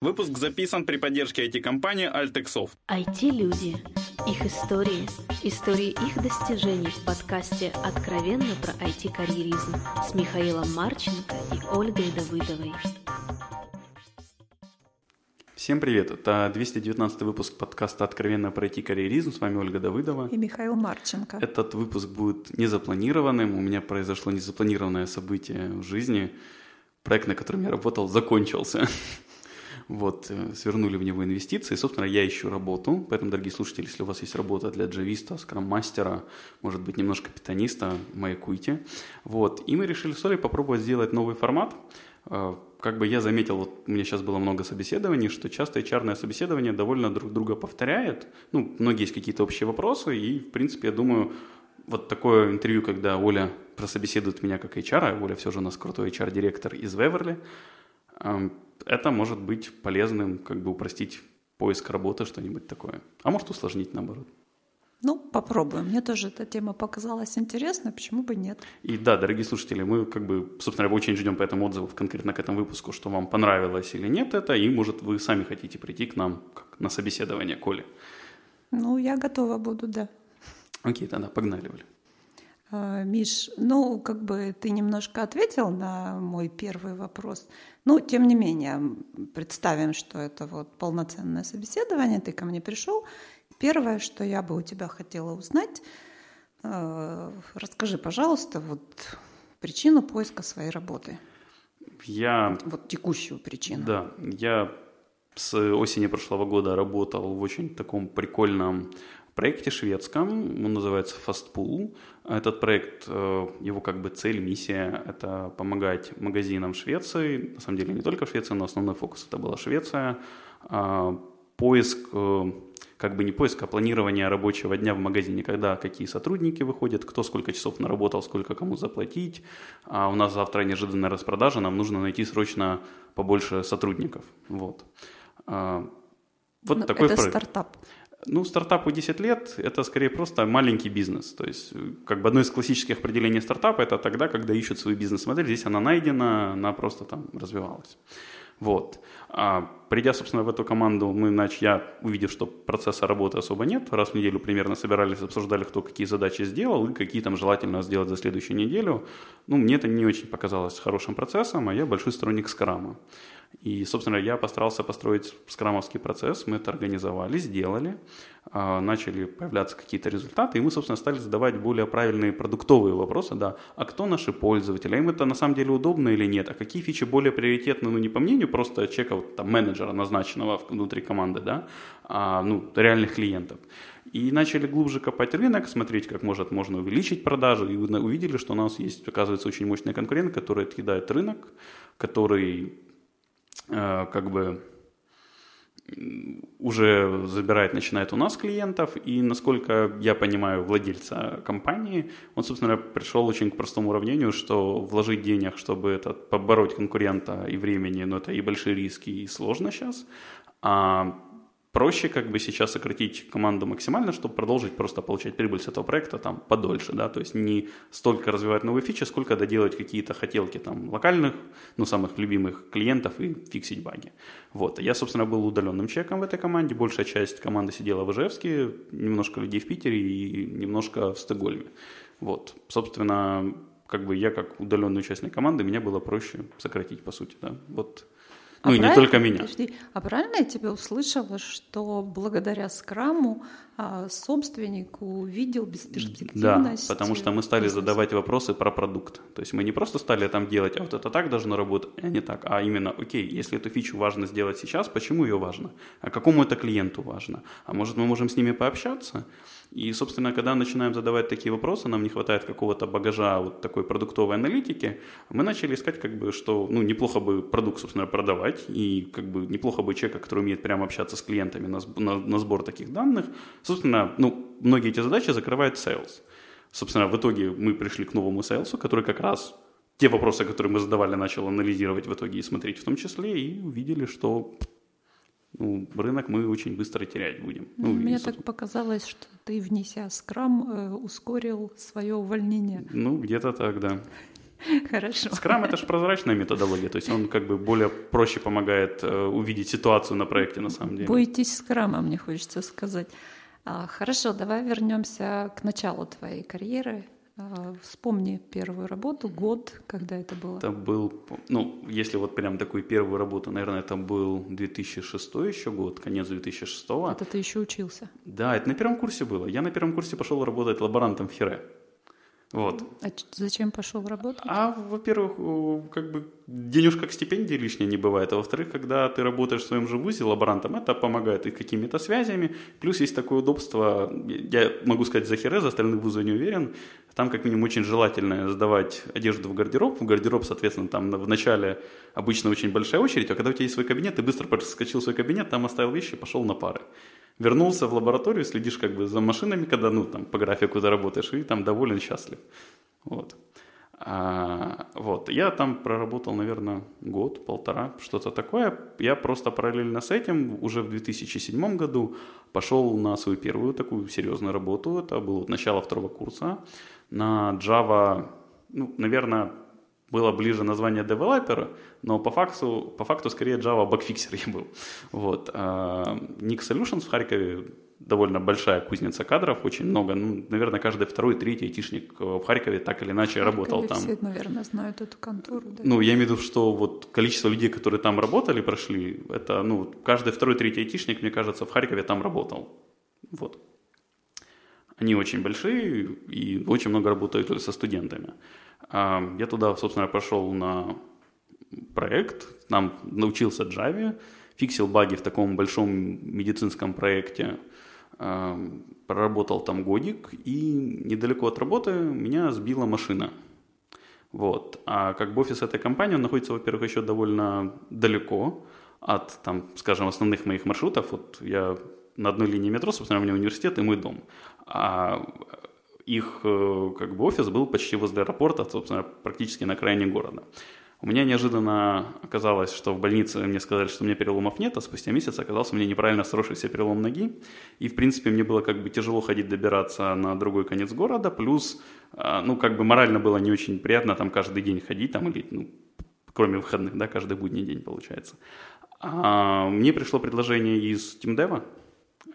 Выпуск записан при поддержке IT-компании Altexoft. IT-люди. Их истории. Истории их достижений в подкасте «Откровенно про IT-карьеризм» с Михаилом Марченко и Ольгой Давыдовой. Всем привет! Это 219 выпуск подкаста «Откровенно про IT-карьеризм». С вами Ольга Давыдова. И Михаил Марченко. Этот выпуск будет незапланированным. У меня произошло незапланированное событие в жизни. Проект, на котором я работал, закончился. Вот, э, свернули в него инвестиции. Собственно, я ищу работу. Поэтому, дорогие слушатели, если у вас есть работа для джависта, скрам-мастера, может быть, немножко питаниста, маякуйте. Вот. И мы решили с Олей попробовать сделать новый формат. Э, как бы я заметил, вот у меня сейчас было много собеседований, что часто HR собеседование довольно друг друга повторяет. Ну, многие есть какие-то общие вопросы, и, в принципе, я думаю, вот такое интервью, когда Оля прособеседует меня как HR, а Оля все же у нас крутой HR-директор из Веверли, это может быть полезным, как бы упростить поиск работы, что-нибудь такое. А может усложнить наоборот. Ну, попробуем. Мне тоже эта тема показалась интересной, почему бы нет. И да, дорогие слушатели, мы как бы, собственно, очень ждем по этому отзыву конкретно к этому выпуску, что вам понравилось или нет это, и может вы сами хотите прийти к нам как на собеседование, Коли. Ну, я готова буду, да. Окей, тогда погнали, Оля. А, Миш, ну, как бы ты немножко ответил на мой первый вопрос. Ну, тем не менее, представим, что это вот полноценное собеседование, ты ко мне пришел. Первое, что я бы у тебя хотела узнать, э, расскажи, пожалуйста, вот причину поиска своей работы. Я... Вот текущую причину. Да, я с осени прошлого года работал в очень таком прикольном проекте шведском, он называется Fastpool. Этот проект, э, его как бы цель, миссия – это помогать магазинам Швеции, на самом деле не только Швеции, но основной фокус – это была Швеция, а, поиск э, как бы не поиск, а планирование рабочего дня в магазине, когда какие сотрудники выходят, кто сколько часов наработал, сколько кому заплатить. А у нас завтра неожиданная распродажа, нам нужно найти срочно побольше сотрудников. Вот. А, вот Но такой это проект. стартап. Ну, стартапу 10 лет – это скорее просто маленький бизнес. То есть, как бы одно из классических определений стартапа – это тогда, когда ищут свою бизнес-модель. Здесь она найдена, она просто там развивалась. Вот. А, придя, собственно, в эту команду, мы, значит, я увидев, что процесса работы особо нет, раз в неделю примерно собирались, обсуждали, кто какие задачи сделал и какие там желательно сделать за следующую неделю. Ну, мне это не очень показалось хорошим процессом, а я большой сторонник скрама. И, собственно, я постарался построить скрамовский процесс, мы это организовали, сделали, а, начали появляться какие-то результаты, и мы, собственно, стали задавать более правильные продуктовые вопросы, да, а кто наши пользователи, а им это на самом деле удобно или нет, а какие фичи более приоритетны, ну, не по мнению просто человека, вот, там, менеджера, назначенного внутри команды, да, а, ну, реальных клиентов. И начали глубже копать рынок, смотреть, как может можно увеличить продажи, и увидели, что у нас есть, оказывается, очень мощный конкурент, который отъедает рынок, который как бы уже забирает, начинает у нас клиентов, и, насколько я понимаю, владельца компании, он, собственно, пришел очень к простому уравнению, что вложить денег, чтобы это, побороть конкурента и времени, но ну, это и большие риски, и сложно сейчас, а проще как бы сейчас сократить команду максимально, чтобы продолжить просто получать прибыль с этого проекта там подольше, да, то есть не столько развивать новые фичи, сколько доделать какие-то хотелки там локальных, ну, самых любимых клиентов и фиксить баги. Вот, я, собственно, был удаленным человеком в этой команде, большая часть команды сидела в Ижевске, немножко людей в Питере и немножко в Стокгольме. Вот, собственно, как бы я как удаленный участник команды, мне было проще сократить, по сути, да, вот ну а и не только меня. Подожди, а правильно я тебя услышала, что благодаря скраму а, собственник увидел бесперспективность? Да, потому что мы стали бизнеса. задавать вопросы про продукт. То есть мы не просто стали там делать, а вот это так должно работать, а не так, а именно, окей, если эту фичу важно сделать сейчас, почему ее важно? А какому это клиенту важно? А может мы можем с ними пообщаться? И, собственно, когда начинаем задавать такие вопросы, нам не хватает какого-то багажа вот такой продуктовой аналитики, мы начали искать, как бы, что, ну, неплохо бы продукт, собственно, продавать, и, как бы, неплохо бы человека, который умеет прямо общаться с клиентами на, на, на сбор таких данных. Собственно, ну, многие эти задачи закрывает sales. Собственно, в итоге мы пришли к новому сейлсу, который как раз те вопросы, которые мы задавали, начал анализировать в итоге и смотреть в том числе, и увидели, что ну, рынок мы очень быстро терять будем. Ну, Мне и, так показалось, что ты, внеся скрам, э, ускорил свое увольнение. Ну, где-то так, да. Хорошо. Скрам это же прозрачная методология, то есть он как бы более проще помогает э, увидеть ситуацию на проекте на самом деле. Бойтесь скрама, мне хочется сказать. А, хорошо, давай вернемся к началу твоей карьеры. А, вспомни первую работу, год, когда это было. Это был, ну, если вот прям такую первую работу, наверное, это был 2006 еще год, конец 2006. Это ты еще учился? Да, это на первом курсе было. Я на первом курсе пошел работать лаборантом в Хире. Вот. А зачем пошел работать? А, во-первых, как бы денежка к стипендии лишней не бывает, а во-вторых, когда ты работаешь в своем же вузе лаборантом, это помогает и какими-то связями, плюс есть такое удобство, я могу сказать за Хире, за остальные вузы не уверен, там как минимум очень желательно сдавать одежду в гардероб, в гардероб, соответственно, там в начале обычно очень большая очередь, а когда у тебя есть свой кабинет, ты быстро проскочил в свой кабинет, там оставил вещи, пошел на пары вернулся в лабораторию, следишь как бы за машинами, когда, ну, там, по графику заработаешь, и там доволен, счастлив. Вот. А, вот. Я там проработал, наверное, год, полтора, что-то такое. Я просто параллельно с этим уже в 2007 году пошел на свою первую такую серьезную работу. Это было начало второго курса на Java, ну, наверное, было ближе название девелопера, но по факту, по факту скорее Java бакфиксер я был. Вот. А Nix Solutions в Харькове довольно большая кузница кадров, очень много, ну, наверное, каждый второй, третий айтишник в Харькове так или иначе Харькове работал там. Все, наверное, знают эту контору. Да? Ну, я имею в виду, что вот количество людей, которые там работали, прошли, это, ну, каждый второй, третий айтишник, мне кажется, в Харькове там работал. Вот. Они очень большие и очень много работают со студентами. Я туда, собственно, пошел на проект, там научился Java, фиксил баги в таком большом медицинском проекте, проработал там годик, и недалеко от работы меня сбила машина. Вот. А как бы офис этой компании, он находится, во-первых, еще довольно далеко от, там, скажем, основных моих маршрутов. Вот я на одной линии метро, собственно, у меня университет и мой дом. А их э, как бы офис был почти возле аэропорта, собственно, практически на окраине города. У меня неожиданно оказалось, что в больнице мне сказали, что у меня переломов нет, а спустя месяц оказался меня неправильно сросшийся перелом ноги. И, в принципе, мне было как бы тяжело ходить, добираться на другой конец города. Плюс, а, ну, как бы морально было не очень приятно там каждый день ходить, там, или, ну, кроме выходных, да, каждый будний день получается. А мне пришло предложение из TeamDev,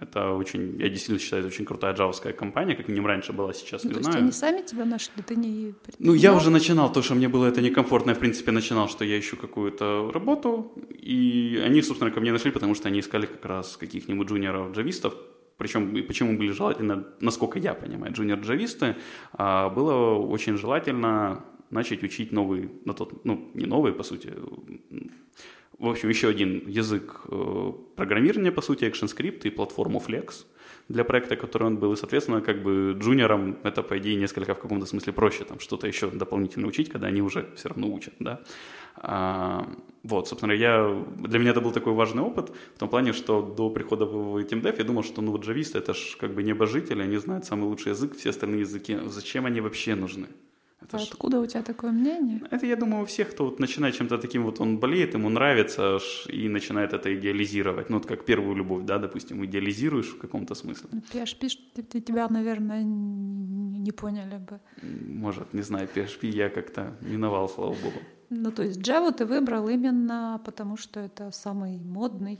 это очень, я действительно считаю, это очень крутая джавовская компания, как минимум раньше была, сейчас ну, не то знаю. есть они сами тебя нашли, ты не Ну, я уже начинал, то, что мне было это некомфортно, я, в принципе, начинал, что я ищу какую-то работу, и они, собственно, ко мне нашли, потому что они искали как раз каких-нибудь джуниоров-джавистов, причем, почему были желательно, насколько я понимаю, джуниор-джависты, а, было очень желательно начать учить новый, на тот, ну, не новый, по сути, в общем, еще один язык э, программирования, по сути, ActionScript и платформу Flex для проекта, который он был. И, соответственно, как бы джуниорам это, по идее, несколько в каком-то смысле проще, там что-то еще дополнительно учить, когда они уже все равно учат, да. А, вот, собственно, я, для меня это был такой важный опыт, в том плане, что до прихода в TeamDev я думал, что, ну, вот джависты, это же как бы небожители, они знают самый лучший язык, все остальные языки, зачем они вообще нужны? Это а ж... Откуда у тебя такое мнение? Это, я думаю, у всех, кто вот начинает чем-то таким, вот он болеет, ему нравится и начинает это идеализировать. Ну, вот как первую любовь, да, допустим, идеализируешь в каком-то смысле. PHP, ты, тебя, наверное, не поняли бы. Может, не знаю, PHP я как-то миновал, слава богу. Ну, то есть Java ты выбрал именно потому, что это самый модный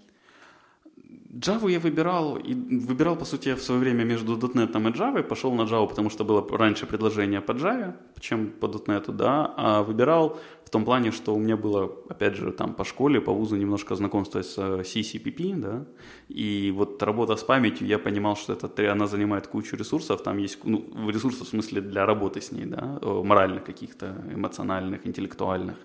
Java я выбирал, и выбирал, по сути, в свое время между .NET и Java, пошел на Java, потому что было раньше предложение по Java, чем по .NET, да, а выбирал в том плане, что у меня было, опять же, там по школе, по вузу немножко знакомство с CCPP, да, и вот работа с памятью, я понимал, что это, она занимает кучу ресурсов, там есть, ну, ресурсов в смысле для работы с ней, да, моральных каких-то, эмоциональных, интеллектуальных,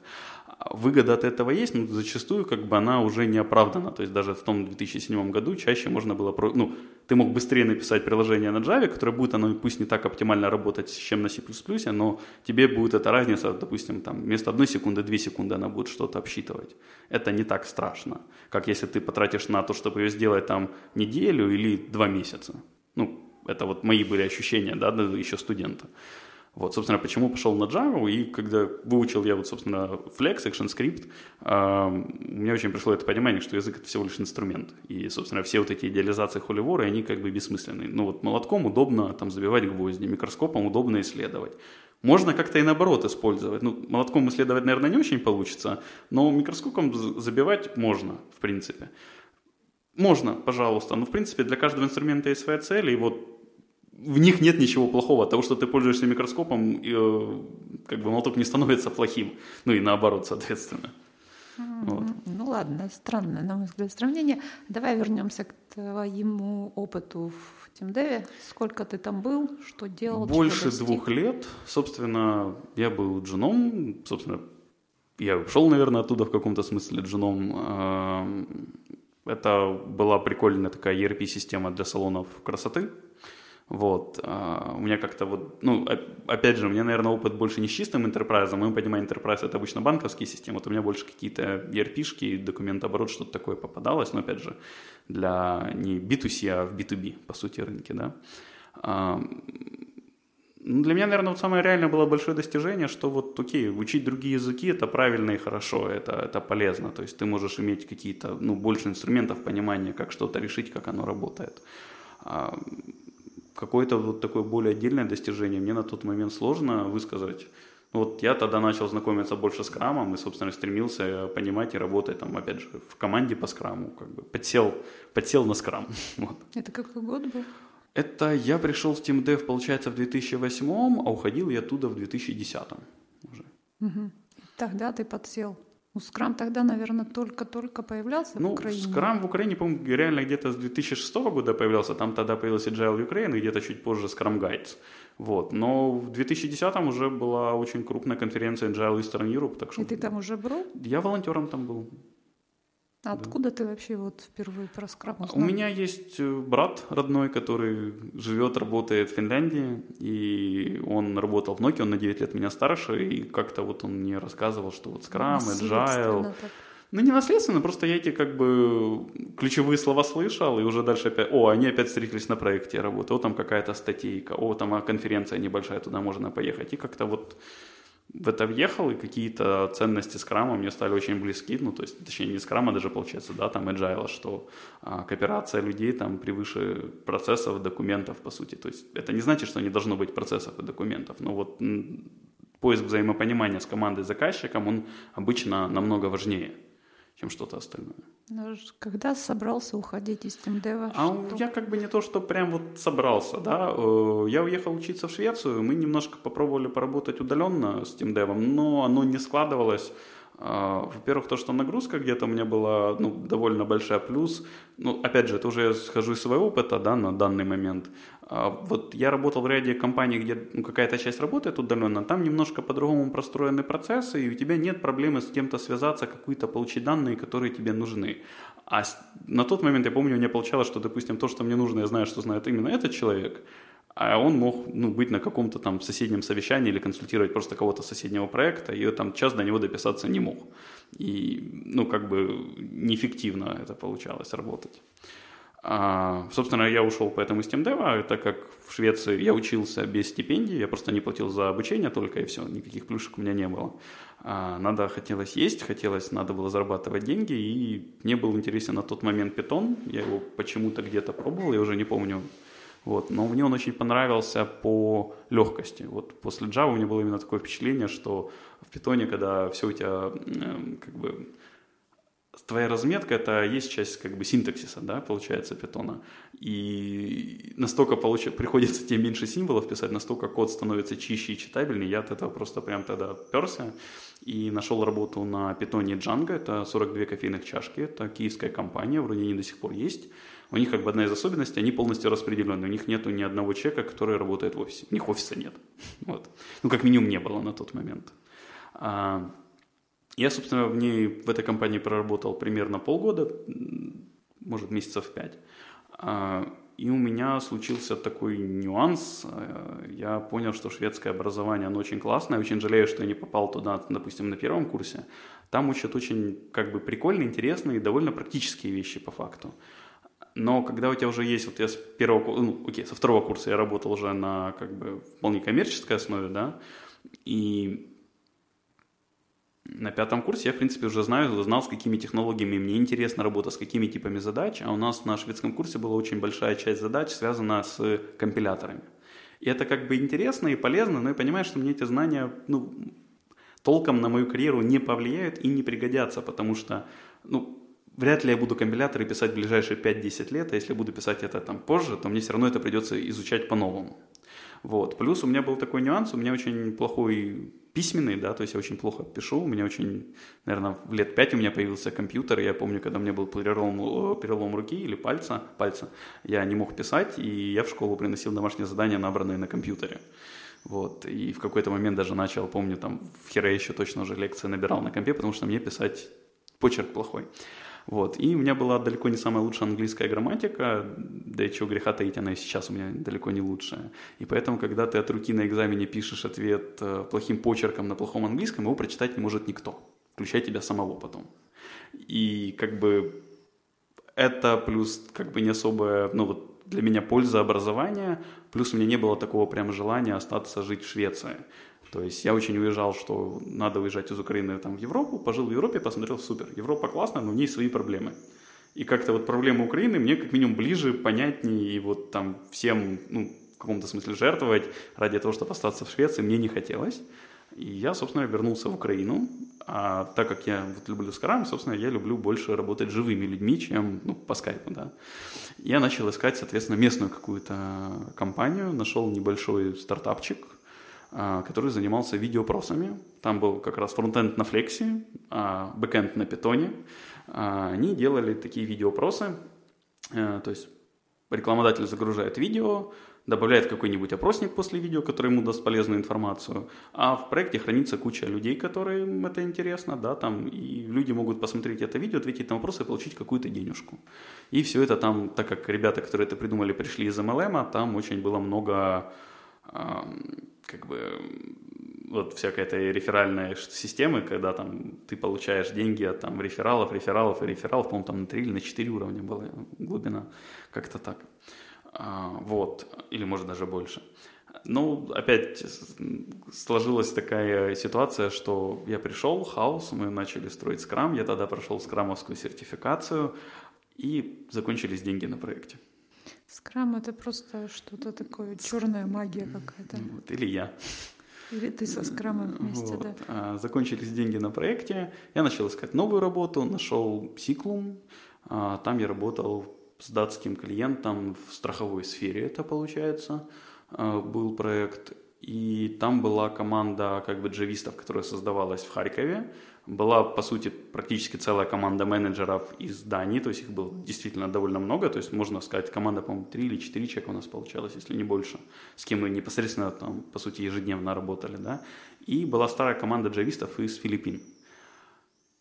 выгода от этого есть, но зачастую как бы она уже не оправдана. То есть даже в том 2007 году чаще можно было, ну, ты мог быстрее написать приложение на Java, которое будет, оно пусть не так оптимально работать, чем на C++, но тебе будет эта разница, допустим, там вместо одной секунды, две секунды она будет что-то обсчитывать. Это не так страшно, как если ты потратишь на то, чтобы ее сделать там неделю или два месяца. Ну, это вот мои были ощущения, да, еще студента. Вот, собственно, почему пошел на Java, и когда выучил я, вот, собственно, Flex, ActionScript, э, мне очень пришло это понимание, что язык — это всего лишь инструмент. И, собственно, все вот эти идеализации холиворы, они как бы бессмысленные. Ну вот молотком удобно там забивать гвозди, микроскопом удобно исследовать. Можно как-то и наоборот использовать. Ну, молотком исследовать, наверное, не очень получится, но микроскопом забивать можно, в принципе. Можно, пожалуйста, но, в принципе, для каждого инструмента есть своя цель, и вот в них нет ничего плохого. От того, что ты пользуешься микроскопом, э, как бы молоток не становится плохим. Ну и наоборот, соответственно. Вот. Ну ладно, странное, на мой взгляд, сравнение. Давай вернемся к твоему опыту в Тимдеве. Сколько ты там был, что делал? Больше двух лет. Собственно, я был джуном. Собственно, я ушел, наверное, оттуда в каком-то смысле джуном. Это была прикольная такая ERP-система для салонов красоты. Вот. А, у меня как-то вот, ну, опять же, у меня, наверное, опыт больше не с чистым enterprise. Мы понимаем, enterprise это обычно банковские системы. Вот у меня больше какие-то ERP-шки, документооборот, что-то такое попадалось. Но, опять же, для не B2C, а в B2B, по сути, рынке, да. А, ну, для меня, наверное, вот самое реальное было большое достижение, что вот, окей, учить другие языки – это правильно и хорошо, это, это полезно. То есть ты можешь иметь какие-то, ну, больше инструментов понимания, как что-то решить, как оно работает. Какое-то вот такое более отдельное достижение мне на тот момент сложно высказать. Вот я тогда начал знакомиться больше с крамом и, собственно, стремился понимать и работать там, опять же, в команде по скраму, как бы подсел, подсел на скрам. Вот. Это какой год был? Это я пришел в TeamDev, получается, в 2008, а уходил я оттуда в 2010 уже. Угу. Тогда ты подсел. Ну, скрам тогда, наверное, только-только появлялся ну, в Украине. Скрам в Украине, по-моему, реально где-то с 2006 года появлялся. Там тогда появился Agile Ukraine и где-то чуть позже Scrum Guides. Вот. Но в 2010 уже была очень крупная конференция Agile Eastern Europe. Так что... И ты там уже был? Я волонтером там был. А откуда ты вообще вот впервые про скрам узнал? У меня есть э, брат родной, который живет, работает в Финляндии, и он работал в Nokia, он на 9 лет меня старше, и как-то вот он мне рассказывал, что вот скрам, agile... Ну, не наследственно, просто я эти как бы ключевые слова слышал, и уже дальше опять, о, они опять встретились на проекте работы, о, там какая-то статейка, о, там конференция небольшая, туда можно поехать. И как-то вот в это въехал, и какие-то ценности скрама мне стали очень близки, ну, то есть, точнее, не скрама даже, получается, да, там agile, что а, кооперация людей там превыше процессов, документов, по сути, то есть, это не значит, что не должно быть процессов и документов, но вот поиск взаимопонимания с командой заказчиком, он обычно намного важнее чем что-то остальное. Ну, когда собрался уходить из Тимдева? А я как бы не то, что прям вот собрался, да. Э, я уехал учиться в Швецию, мы немножко попробовали поработать удаленно с Тимдевом, но оно не складывалось. А, во-первых, то, что нагрузка где-то у меня была ну, довольно большая, плюс, ну, опять же, это уже я схожу из своего опыта, да, на данный момент. А, вот я работал в ряде компаний, где ну, какая-то часть работает удаленно, там немножко по-другому простроены процессы, и у тебя нет проблемы с кем-то связаться, какие-то получить данные, которые тебе нужны. А на тот момент, я помню, у меня получалось, что, допустим, то, что мне нужно, я знаю, что знает именно этот человек, а он мог ну, быть на каком-то там соседнем совещании или консультировать просто кого-то соседнего проекта, и там час до него дописаться не мог. И, ну, как бы неэффективно это получалось работать. А, собственно, я ушел поэтому из TeamDev, так как в Швеции я учился без стипендии, я просто не платил за обучение только, и все, никаких плюшек у меня не было. А, надо, хотелось есть, хотелось, надо было зарабатывать деньги, и мне был интересен на тот момент питон, я его почему-то где-то пробовал, я уже не помню, вот. Но мне он очень понравился по легкости. Вот после Java у меня было именно такое впечатление, что в питоне, когда все у тебя как бы твоя разметка это есть часть как бы синтаксиса, да, получается, питона. И настолько получ... приходится тебе меньше символов писать, настолько код становится чище и читабельнее. Я от этого просто прям тогда перся и нашел работу на питоне Django. Это 42 кофейных чашки. Это киевская компания, вроде они до сих пор есть. У них как бы одна из особенностей, они полностью распределены. У них нету ни одного человека, который работает в офисе. У них офиса нет. Вот. Ну, как минимум не было на тот момент. А, я, собственно, в ней, в этой компании проработал примерно полгода, может, месяцев пять. А, и у меня случился такой нюанс. Я понял, что шведское образование, оно очень классное. Очень жалею, что я не попал туда, допустим, на первом курсе. Там учат очень как бы прикольные, интересные и довольно практические вещи по факту. Но когда у тебя уже есть, вот я с первого, ну, окей, со второго курса я работал уже на как бы вполне коммерческой основе, да, и на пятом курсе я, в принципе, уже знаю, знал, с какими технологиями мне интересна работа, с какими типами задач, а у нас на шведском курсе была очень большая часть задач, связана с компиляторами. И это как бы интересно и полезно, но я понимаю, что мне эти знания, ну, толком на мою карьеру не повлияют и не пригодятся, потому что, ну, вряд ли я буду компиляторы писать в ближайшие 5-10 лет, а если буду писать это там позже, то мне все равно это придется изучать по-новому. Вот. Плюс у меня был такой нюанс, у меня очень плохой письменный, да, то есть я очень плохо пишу, у меня очень, наверное, в лет пять у меня появился компьютер, я помню, когда у меня был перелом, перелом руки или пальца, пальца, я не мог писать, и я в школу приносил домашние задания, набранные на компьютере. Вот, и в какой-то момент даже начал, помню, там в Хере еще точно уже лекции набирал на компе, потому что мне писать почерк плохой. Вот. И у меня была далеко не самая лучшая английская грамматика, да и чего греха таить, она и сейчас у меня далеко не лучшая. И поэтому, когда ты от руки на экзамене пишешь ответ э, плохим почерком на плохом английском, его прочитать не может никто, включая тебя самого потом. И как бы это плюс как бы не особая, ну вот для меня польза образования, плюс у меня не было такого прям желания остаться жить в Швеции. То есть я очень уезжал, что надо уезжать из Украины там, в Европу, пожил в Европе, посмотрел, супер, Европа классная, но у нее свои проблемы. И как-то вот проблемы Украины мне как минимум ближе, понятнее, и вот там всем, ну, в каком-то смысле жертвовать ради того, чтобы остаться в Швеции, мне не хотелось. И я, собственно, вернулся в Украину. А так как я вот люблю Scrum, собственно, я люблю больше работать живыми людьми, чем ну, по скайпу, да. Я начал искать, соответственно, местную какую-то компанию, нашел небольшой стартапчик, который занимался видеопросами. Там был как раз фронтенд на флексе, а бэкенд на питоне. А, они делали такие видеопросы, э, то есть рекламодатель загружает видео, добавляет какой-нибудь опросник после видео, который ему даст полезную информацию, а в проекте хранится куча людей, которым это интересно, да, там, и люди могут посмотреть это видео, ответить на вопросы и получить какую-то денежку. И все это там, так как ребята, которые это придумали, пришли из MLM, там очень было много как бы вот всякая эта реферальная система, когда там ты получаешь деньги от там рефералов, рефералов и рефералов, по-моему, там на 3 или на 4 уровня была глубина, как-то так. А, вот, или может даже больше. Ну, опять сложилась такая ситуация, что я пришел, хаос, мы начали строить скрам, я тогда прошел скрамовскую сертификацию, и закончились деньги на проекте. Скрам это просто что-то такое, черная магия какая-то. Вот, или я. Или ты со скрамом вместе, вот. да. А, закончились деньги на проекте. Я начал искать новую работу, нашел Сиклум. А, там я работал с датским клиентом в страховой сфере, это получается. А, был проект. И там была команда как бы джавистов, которая создавалась в Харькове. Была, по сути, практически целая команда менеджеров из Дании, то есть их было действительно довольно много, то есть можно сказать, команда, по-моему, три или четыре человека у нас получалось, если не больше, с кем мы непосредственно там, по сути, ежедневно работали, да, и была старая команда джавистов из Филиппин.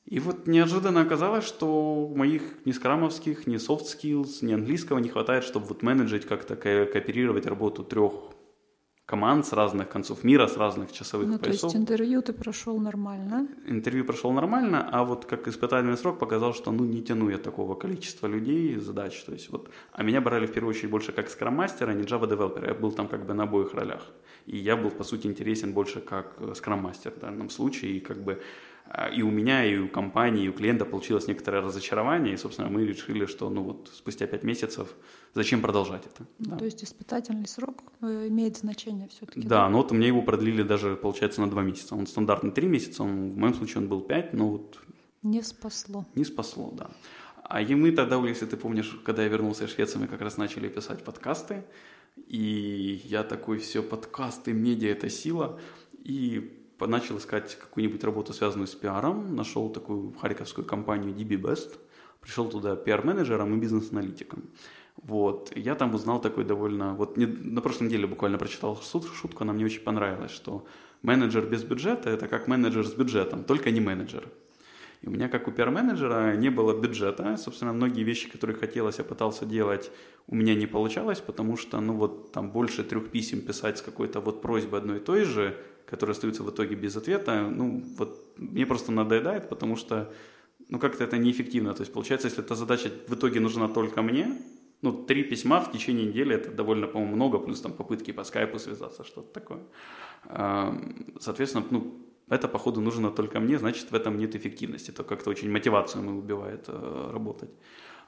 И вот неожиданно оказалось, что моих ни скрамовских, ни soft skills, ни английского не хватает, чтобы вот менеджить как-то, кооперировать работу трех команд с разных концов мира, с разных часовых ну, поясов. то есть интервью ты прошел нормально? Интервью прошел нормально, а вот как испытательный срок показал, что ну не тяну я такого количества людей, задач. То есть вот, а меня брали в первую очередь больше как скрам-мастера, а не Java-девелопера. Я был там как бы на обоих ролях. И я был, по сути, интересен больше как скрам-мастер в данном случае. И как бы и у меня, и у компании, и у клиента получилось некоторое разочарование, и, собственно, мы решили, что, ну вот, спустя пять месяцев зачем продолжать это? Ну, да. То есть испытательный срок э, имеет значение все-таки? Да, да, но вот мне его продлили даже, получается, на два месяца. Он стандартный три месяца, он, в моем случае он был пять, но вот... Не спасло. Не спасло, да. А и мы тогда, если ты помнишь, когда я вернулся из Швеции, мы как раз начали писать подкасты, и я такой, все, подкасты, медиа – это сила, и начал искать какую-нибудь работу, связанную с пиаром, нашел такую харьковскую компанию DB Best, пришел туда пиар-менеджером и бизнес-аналитиком. Вот. Я там узнал такой довольно... Вот не, на прошлой неделе буквально прочитал шутку, она мне очень понравилась, что менеджер без бюджета – это как менеджер с бюджетом, только не менеджер. И у меня, как у пиар-менеджера, не было бюджета. Собственно, многие вещи, которые хотелось, я пытался делать, у меня не получалось, потому что, ну вот, там больше трех писем писать с какой-то вот просьбой одной и той же, которые остаются в итоге без ответа, ну, вот мне просто надоедает, потому что, ну, как-то это неэффективно. То есть, получается, если эта задача в итоге нужна только мне, ну, три письма в течение недели, это довольно, по-моему, много, плюс там попытки по скайпу связаться, что-то такое. Соответственно, ну, это, походу, нужно только мне, значит, в этом нет эффективности. Это как-то очень мотивацию мы убивает э, работать.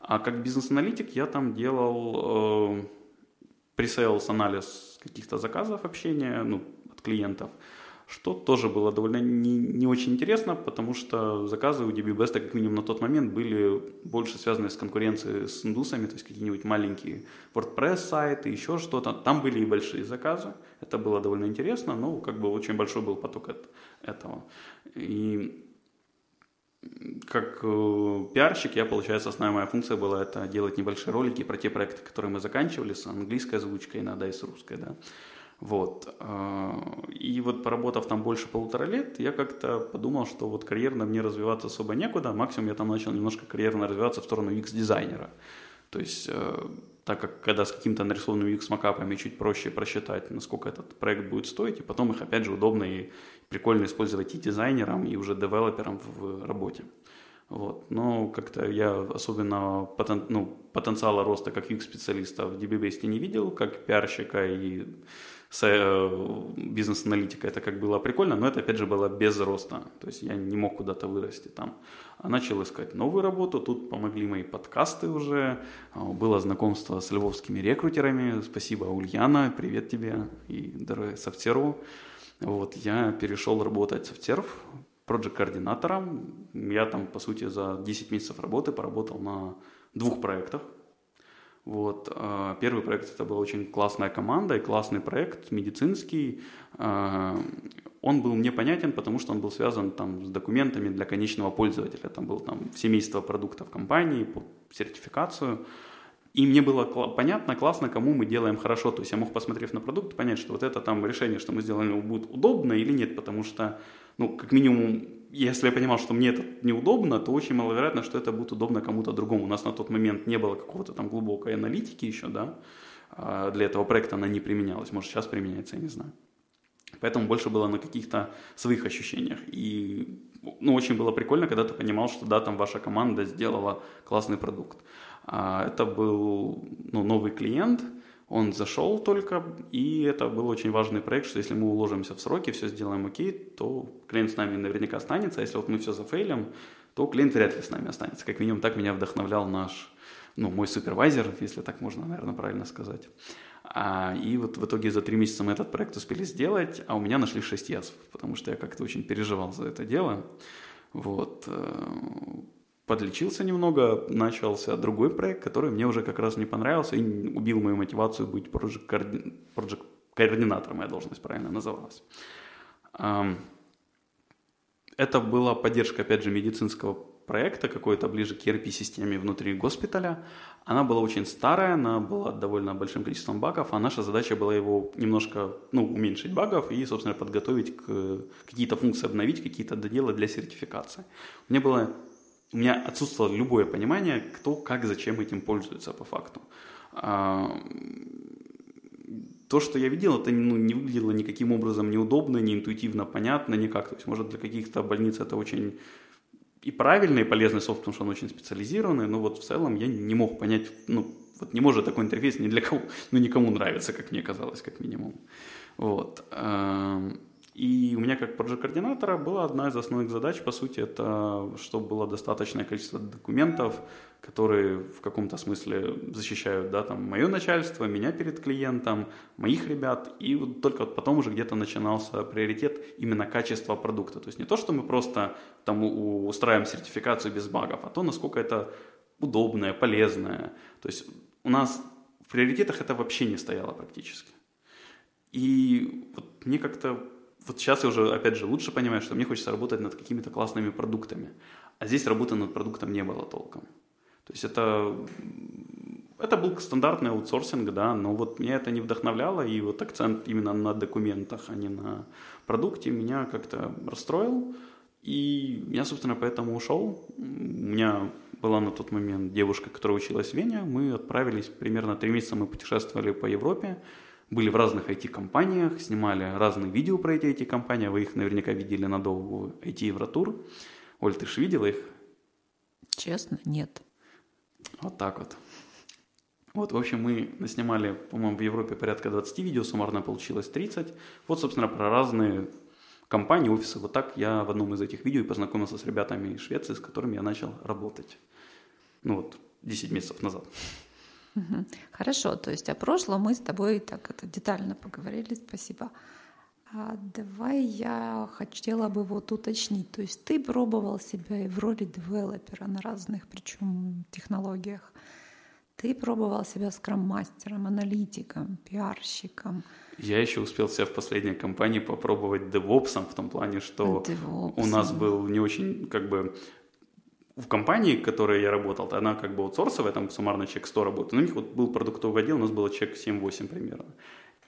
А как бизнес-аналитик я там делал э, пресейлс анализ каких-то заказов общения, ну, клиентов – что тоже было довольно не, не очень интересно, потому что заказы у DBBest, как минимум на тот момент, были больше связаны с конкуренцией с индусами, то есть какие-нибудь маленькие WordPress сайты, еще что-то. Там были и большие заказы, это было довольно интересно, но как бы очень большой был поток от этого. И как э, пиарщик, я, получается, основная моя функция была это делать небольшие ролики про те проекты, которые мы заканчивали, с английской озвучкой иногда и с русской, да. Вот. А, и вот поработав там больше полутора лет, я как-то подумал, что вот карьерно мне развиваться особо некуда. Максимум я там начал немножко карьерно развиваться в сторону UX-дизайнера. То есть, э, так как когда с каким-то нарисованным UX-макапами чуть проще просчитать, насколько этот проект будет стоить, и потом их, опять же, удобно и прикольно использовать и дизайнерам, и уже девелоперам в работе. Вот. Но как-то я особенно потен, ну, потенциала роста как UX-специалиста в DBBase не видел, как пиарщика и Э, бизнес-аналитика, это как было прикольно, но это опять же было без роста, то есть я не мог куда-то вырасти там. А начал искать новую работу, тут помогли мои подкасты уже, а, было знакомство с львовскими рекрутерами, спасибо Ульяна, привет тебе и Софтеру. Вот, я перешел работать в Софтерв, проект-координатором. Я там, по сути, за 10 месяцев работы поработал на двух проектах. Вот. А, первый проект это была очень классная команда и классный проект, медицинский. А, он был мне понятен, потому что он был связан там, с документами для конечного пользователя. Там был там, семейство продуктов компании, по сертификацию. И мне было понятно, классно, кому мы делаем хорошо. То есть я мог, посмотрев на продукт, понять, что вот это там решение, что мы сделали, будет удобно или нет, потому что, ну, как минимум, если я понимал, что мне это неудобно, то очень маловероятно, что это будет удобно кому-то другому. У нас на тот момент не было какого-то там глубокой аналитики еще, да, а для этого проекта она не применялась. Может, сейчас применяется, я не знаю. Поэтому больше было на каких-то своих ощущениях. И ну, очень было прикольно, когда ты понимал, что да, там ваша команда сделала классный продукт. А это был ну, новый клиент – он зашел только, и это был очень важный проект, что если мы уложимся в сроки, все сделаем окей, то клиент с нами наверняка останется. Если вот мы все зафейлим, то клиент вряд ли с нами останется. Как минимум так меня вдохновлял наш, ну, мой супервайзер, если так можно, наверное, правильно сказать. А, и вот в итоге за три месяца мы этот проект успели сделать, а у меня нашли шесть язв, потому что я как-то очень переживал за это дело. Вот. Подлечился немного, начался другой проект, который мне уже как раз не понравился и убил мою мотивацию быть проект-координатором, моя должность правильно называлась. Это была поддержка, опять же, медицинского проекта, какой-то ближе к ERP-системе внутри госпиталя. Она была очень старая, она была довольно большим количеством багов, а наша задача была его немножко ну, уменьшить багов и, собственно, подготовить к, какие-то функции, обновить, какие-то доделать для сертификации. Мне было у меня отсутствовало любое понимание, кто, как, зачем этим пользуется по факту. А, то, что я видел, это ну, не выглядело никаким образом неудобно, не интуитивно понятно, никак. То есть, может, для каких-то больниц это очень и правильный, и полезный софт, потому что он очень специализированный, но вот в целом я не мог понять, ну, вот не может такой интерфейс ни для кого, ну, никому нравится, как мне казалось, как минимум. Вот. И у меня как проект-координатора была одна из основных задач, по сути, это чтобы было достаточное количество документов, которые в каком-то смысле защищают да, там, мое начальство, меня перед клиентом, моих ребят. И вот только вот потом уже где-то начинался приоритет именно качества продукта. То есть не то, что мы просто там устраиваем сертификацию без багов, а то, насколько это удобное, полезное. То есть у нас в приоритетах это вообще не стояло практически. И вот мне как-то вот сейчас я уже, опять же, лучше понимаю, что мне хочется работать над какими-то классными продуктами. А здесь работы над продуктом не было толком. То есть это, это был стандартный аутсорсинг, да, но вот меня это не вдохновляло, и вот акцент именно на документах, а не на продукте меня как-то расстроил. И я, собственно, поэтому ушел. У меня была на тот момент девушка, которая училась в Вене. Мы отправились, примерно три месяца мы путешествовали по Европе были в разных IT-компаниях, снимали разные видео про эти IT-компании, вы их наверняка видели на долгу IT-евротур. Оль, ты же видела их? Честно, нет. Вот так вот. Вот, в общем, мы наснимали, по-моему, в Европе порядка 20 видео, суммарно получилось 30. Вот, собственно, про разные компании, офисы. Вот так я в одном из этих видео и познакомился с ребятами из Швеции, с которыми я начал работать. Ну вот, 10 месяцев назад. Хорошо, то есть о прошлом мы с тобой так это детально поговорили, спасибо. А давай я хотела бы вот уточнить, то есть ты пробовал себя и в роли девелопера на разных, причем технологиях. Ты пробовал себя скрам-мастером, аналитиком, пиарщиком. Я еще успел себя в последней компании попробовать девопсом в том плане, что у нас DevOps. был не очень, как бы, в компании, в которой я работал, она как бы аутсорсовая, там суммарно человек 100 работает, у них вот был продуктовый отдел, у нас было человек 7-8 примерно.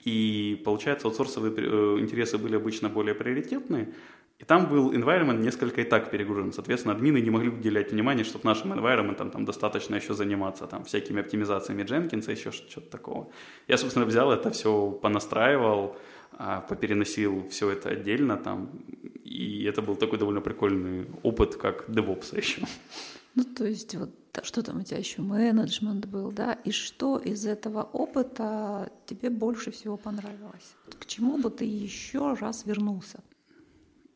И получается, аутсорсовые э, интересы были обычно более приоритетные, и там был environment несколько и так перегружен. Соответственно, админы не могли уделять внимание, чтобы нашим environment там достаточно еще заниматься там, всякими оптимизациями Jenkins, еще что-то такого. Я, собственно, взял это все, понастраивал, а, попереносил все это отдельно там, и это был такой довольно прикольный опыт, как DevOps еще. Ну, то есть вот что там у тебя еще менеджмент был, да, и что из этого опыта тебе больше всего понравилось? К чему бы ты еще раз вернулся?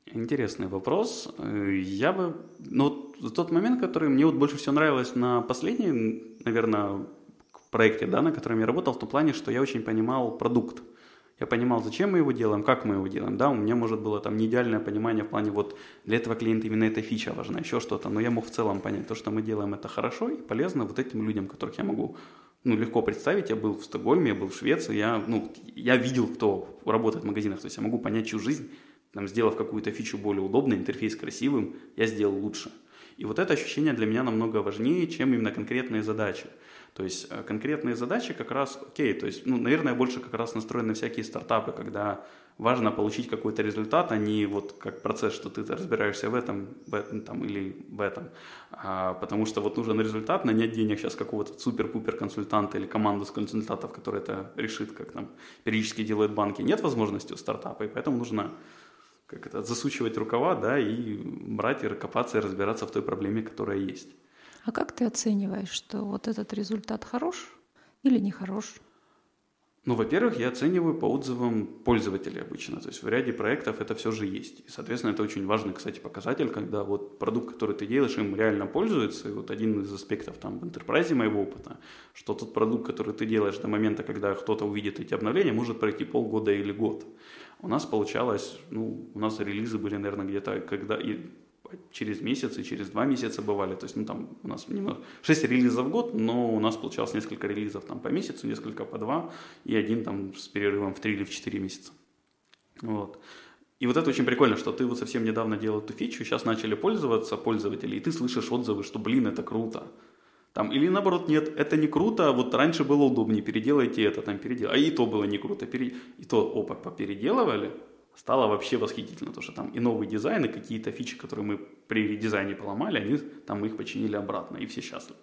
Интересный вопрос. Э, Я бы... Ну, тот момент, который мне вот больше всего нравилось на последнем, наверное, проекте, да, на котором я работал, в том плане, что я очень понимал продукт. Я понимал, зачем мы его делаем, как мы его делаем. Да, у меня, может, было там не идеальное понимание в плане, вот для этого клиента именно эта фича важна, еще что-то. Но я мог в целом понять, то, что мы делаем, это хорошо и полезно вот этим людям, которых я могу ну, легко представить. Я был в Стокгольме, я был в Швеции, я, ну, я видел, кто работает в магазинах. То есть я могу понять чью жизнь, там, сделав какую-то фичу более удобной, интерфейс красивым, я сделал лучше. И вот это ощущение для меня намного важнее, чем именно конкретные задачи. То есть э, конкретные задачи как раз, окей, то есть, ну, наверное, больше как раз настроены на всякие стартапы, когда важно получить какой-то результат, а не вот как процесс, что ты разбираешься в этом, в этом там, или в этом. А, потому что вот нужен результат, нанять денег сейчас какого-то супер-пупер консультанта или команду с консультантов, которая это решит, как там периодически делают банки. Нет возможности у стартапа, и поэтому нужно как это, засучивать рукава, да, и брать и копаться и разбираться в той проблеме, которая есть. А как ты оцениваешь, что вот этот результат хорош или не хорош? Ну, во-первых, я оцениваю по отзывам пользователей обычно. То есть в ряде проектов это все же есть. И, соответственно, это очень важный, кстати, показатель, когда вот продукт, который ты делаешь, им реально пользуется. И вот один из аспектов там в enterprise моего опыта, что тот продукт, который ты делаешь до момента, когда кто-то увидит эти обновления, может пройти полгода или год. У нас получалось, ну, у нас релизы были, наверное, где-то когда и через месяц и через два месяца бывали. То есть, ну, там у нас немного, 6 релизов в год, но у нас получалось несколько релизов там по месяцу, несколько по два, и один там с перерывом в 3 или в 4 месяца. Вот. И вот это очень прикольно, что ты вот совсем недавно делал эту фичу, сейчас начали пользоваться пользователи, и ты слышишь отзывы, что, блин, это круто. Там, или наоборот, нет, это не круто, вот раньше было удобнее, переделайте это, там, передел... а и то было не круто, пере... и то, опа, попеределывали, стало вообще восхитительно, то что там и новый дизайн, и какие-то фичи, которые мы при редизайне поломали, они там их починили обратно, и все счастливы.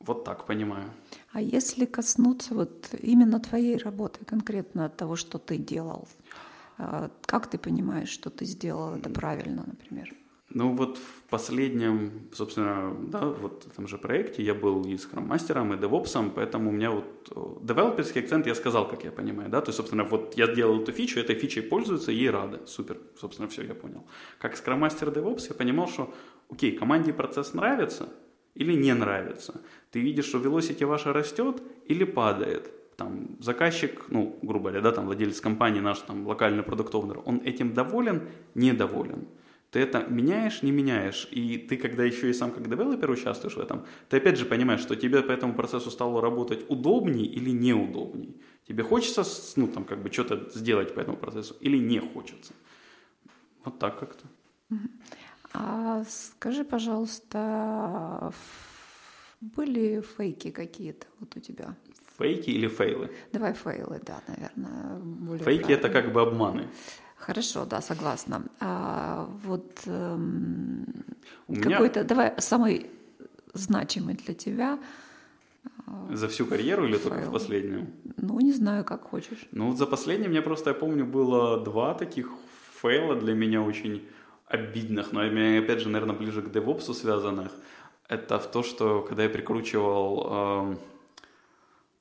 Вот так понимаю. А если коснуться вот именно твоей работы, конкретно от того, что ты делал, а, как ты понимаешь, что ты сделал это правильно, например? Ну вот в последнем, собственно, да, вот в этом же проекте я был и скрам-мастером, и девопсом, поэтому у меня вот э, девелоперский акцент я сказал, как я понимаю, да, то есть, собственно, вот я делал эту фичу, этой фичей пользуются, ей рады, супер, собственно, все я понял. Как скрам-мастер девопс я понимал, что, окей, команде процесс нравится или не нравится, ты видишь, что velocity ваша растет или падает, там, заказчик, ну, грубо говоря, да, там, владелец компании, наш там локальный продукт он этим доволен, недоволен. Ты это меняешь, не меняешь. И ты, когда еще и сам как девелопер участвуешь в этом, ты опять же понимаешь, что тебе по этому процессу стало работать удобней или неудобней. Тебе хочется, ну, там, как бы что-то сделать по этому процессу или не хочется. Вот так как-то. А скажи, пожалуйста, были фейки какие-то вот у тебя? Фейки или фейлы? Давай фейлы, да, наверное. более Фейки это правильно. как бы обманы. Хорошо, да, согласна. А вот эм, меня какой-то, давай, самый значимый для тебя, за всю карьеру или только в последнюю? ну, не знаю, как хочешь. Ну вот за последнее, мне просто, я помню, было два таких фейла для меня очень обидных, но опять же, наверное, ближе к девопсу связанных. Это в то, что когда я прикручивал эм,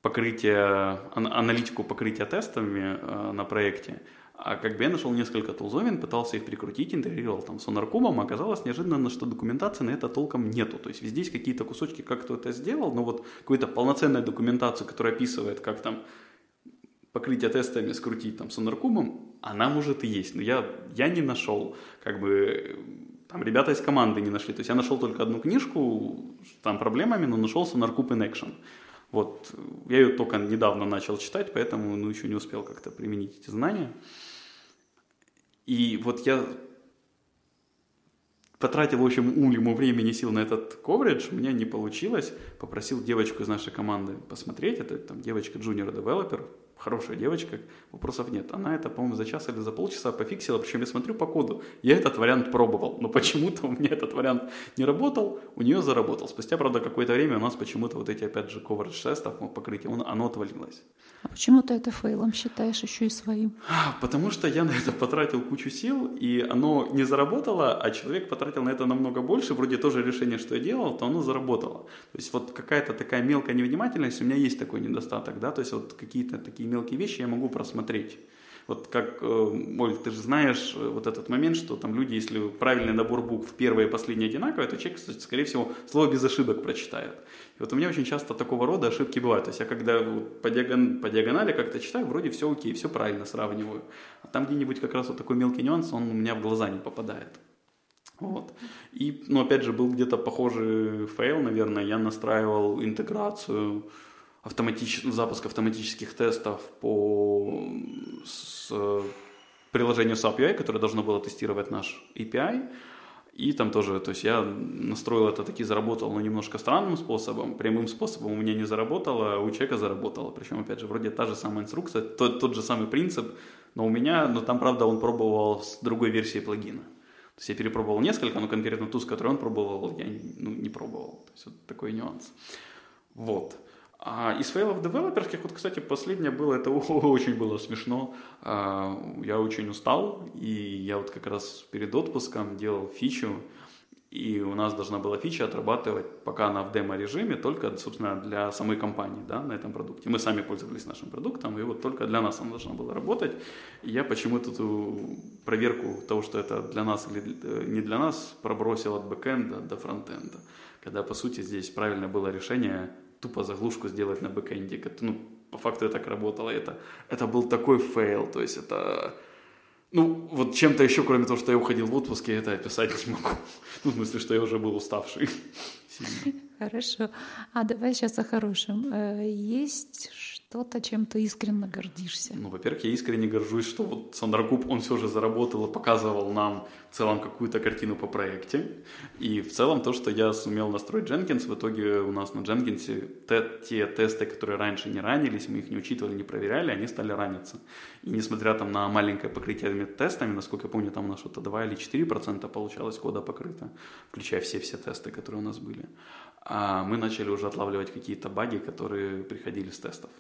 покрытие, ан- аналитику покрытия тестами э, на проекте, А как бы я нашел несколько тулзовин, пытался их прикрутить, интегрировал там с Сонаркубом, а оказалось неожиданно, что документации на это толком нету. То есть везде есть какие-то кусочки, как кто это сделал, но вот какую-то полноценную документацию, которая описывает, как там покрытие тестами скрутить там сонаркубом, она может и есть, но я, я не нашел, как бы там ребята из команды не нашли. То есть я нашел только одну книжку с там проблемами, но нашел сонаркуб in action. Вот, я ее только недавно начал читать, поэтому ну, еще не успел как-то применить эти знания. И вот я потратил, в общем, улему времени, сил на этот коверидж, у меня не получилось. Попросил девочку из нашей команды посмотреть, это там девочка junior-девелопер, хорошая девочка, вопросов нет. Она это, по-моему, за час или за полчаса пофиксила, причем я смотрю по коду. Я этот вариант пробовал, но почему-то у меня этот вариант не работал, у нее заработал. Спустя, правда, какое-то время у нас почему-то вот эти, опять же, coverage тестов, покрытие, оно отвалилось. А почему ты это фейлом считаешь еще и своим? А, потому что я на это потратил кучу сил, и оно не заработало, а человек потратил на это намного больше, вроде тоже решение, что я делал, то оно заработало. То есть вот какая-то такая мелкая невнимательность, у меня есть такой недостаток, да, то есть вот какие-то такие мелкие вещи я могу просмотреть. Вот как, э, Оль, ты же знаешь э, вот этот момент, что там люди, если правильный набор букв первые и последние одинаковые, то человек, скорее всего, слово без ошибок прочитает. И вот у меня очень часто такого рода ошибки бывают. То есть я когда по, диагон, по диагонали как-то читаю, вроде все окей, все правильно сравниваю. А там где-нибудь как раз вот такой мелкий нюанс, он у меня в глаза не попадает. Вот. И, ну, опять же, был где-то похожий fail, наверное. Я настраивал интеграцию автоматич... запуск автоматических тестов по с приложению SoapUI, которое должно было тестировать наш API. И там тоже, то есть я настроил это таки, заработал, но немножко странным способом, прямым способом у меня не заработало, а у человека заработало. Причем, опять же, вроде та же самая инструкция, тот, тот же самый принцип, но у меня, но там, правда, он пробовал с другой версией плагина. То есть я перепробовал несколько, но конкретно ту, с которой он пробовал, я ну, не пробовал. То есть вот такой нюанс. Вот. А из фейлов девелоперских, вот, кстати, последнее было, это очень было смешно. А, я очень устал, и я вот как раз перед отпуском делал фичу, и у нас должна была фича отрабатывать, пока она в демо-режиме, только, собственно, для самой компании, да, на этом продукте. Мы сами пользовались нашим продуктом, и вот только для нас она должна была работать. И я почему-то эту проверку того, что это для нас или не для нас, пробросил от бэкэнда до фронтенда. Когда, по сути, здесь правильно было решение тупо заглушку сделать на бэкэнде. Ну, по факту это так работало. Это, это был такой fail. То есть это... Ну, вот чем-то еще, кроме того, что я уходил в отпуск, я это описать не могу. Ну, в смысле, что я уже был уставший. Хорошо. А давай сейчас о хорошем. Э, есть что-то, чем ты искренне гордишься? Ну, во-первых, я искренне горжусь, что вот Сандракуб, он все же заработал и показывал нам в целом какую-то картину по проекте. И в целом то, что я сумел настроить Jenkins, в итоге у нас на Jenkins те, те тесты, которые раньше не ранились, мы их не учитывали, не проверяли, они стали раниться. И несмотря там на маленькое покрытие тестами, насколько я помню, там у нас что-то 2 или 4% получалось кода покрыто, включая все-все тесты, которые у нас были, а мы начали уже отлавливать какие-то баги, которые приходили с тестов.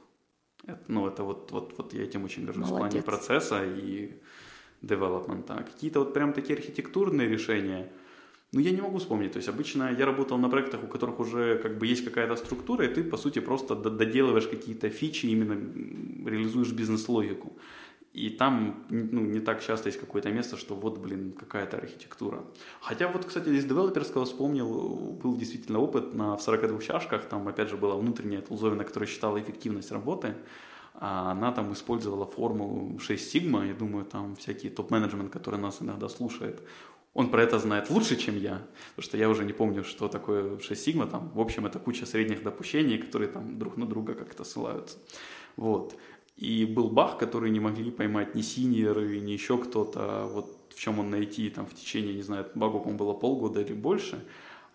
Ну, это вот, вот, вот я этим очень горжусь Молодец. в плане процесса и девелопмента. Какие-то вот прям такие архитектурные решения, ну, я не могу вспомнить. То есть обычно я работал на проектах, у которых уже как бы есть какая-то структура, и ты, по сути, просто доделываешь какие-то фичи, именно реализуешь бизнес-логику. И там ну, не так часто есть какое-то место, что вот, блин, какая-то архитектура. Хотя вот, кстати, из девелоперского вспомнил, был действительно опыт на, в 42 чашках, там опять же была внутренняя тулзовина, которая считала эффективность работы, а она там использовала формулу 6 сигма, я думаю, там всякий топ-менеджмент, который нас иногда слушает, он про это знает лучше, чем я, потому что я уже не помню, что такое 6 сигма, там, в общем, это куча средних допущений, которые там друг на друга как-то ссылаются. Вот. И был баг, который не могли поймать ни синьоры, ни еще кто-то, вот в чем он найти там в течение, не знаю, багу, по было полгода или больше,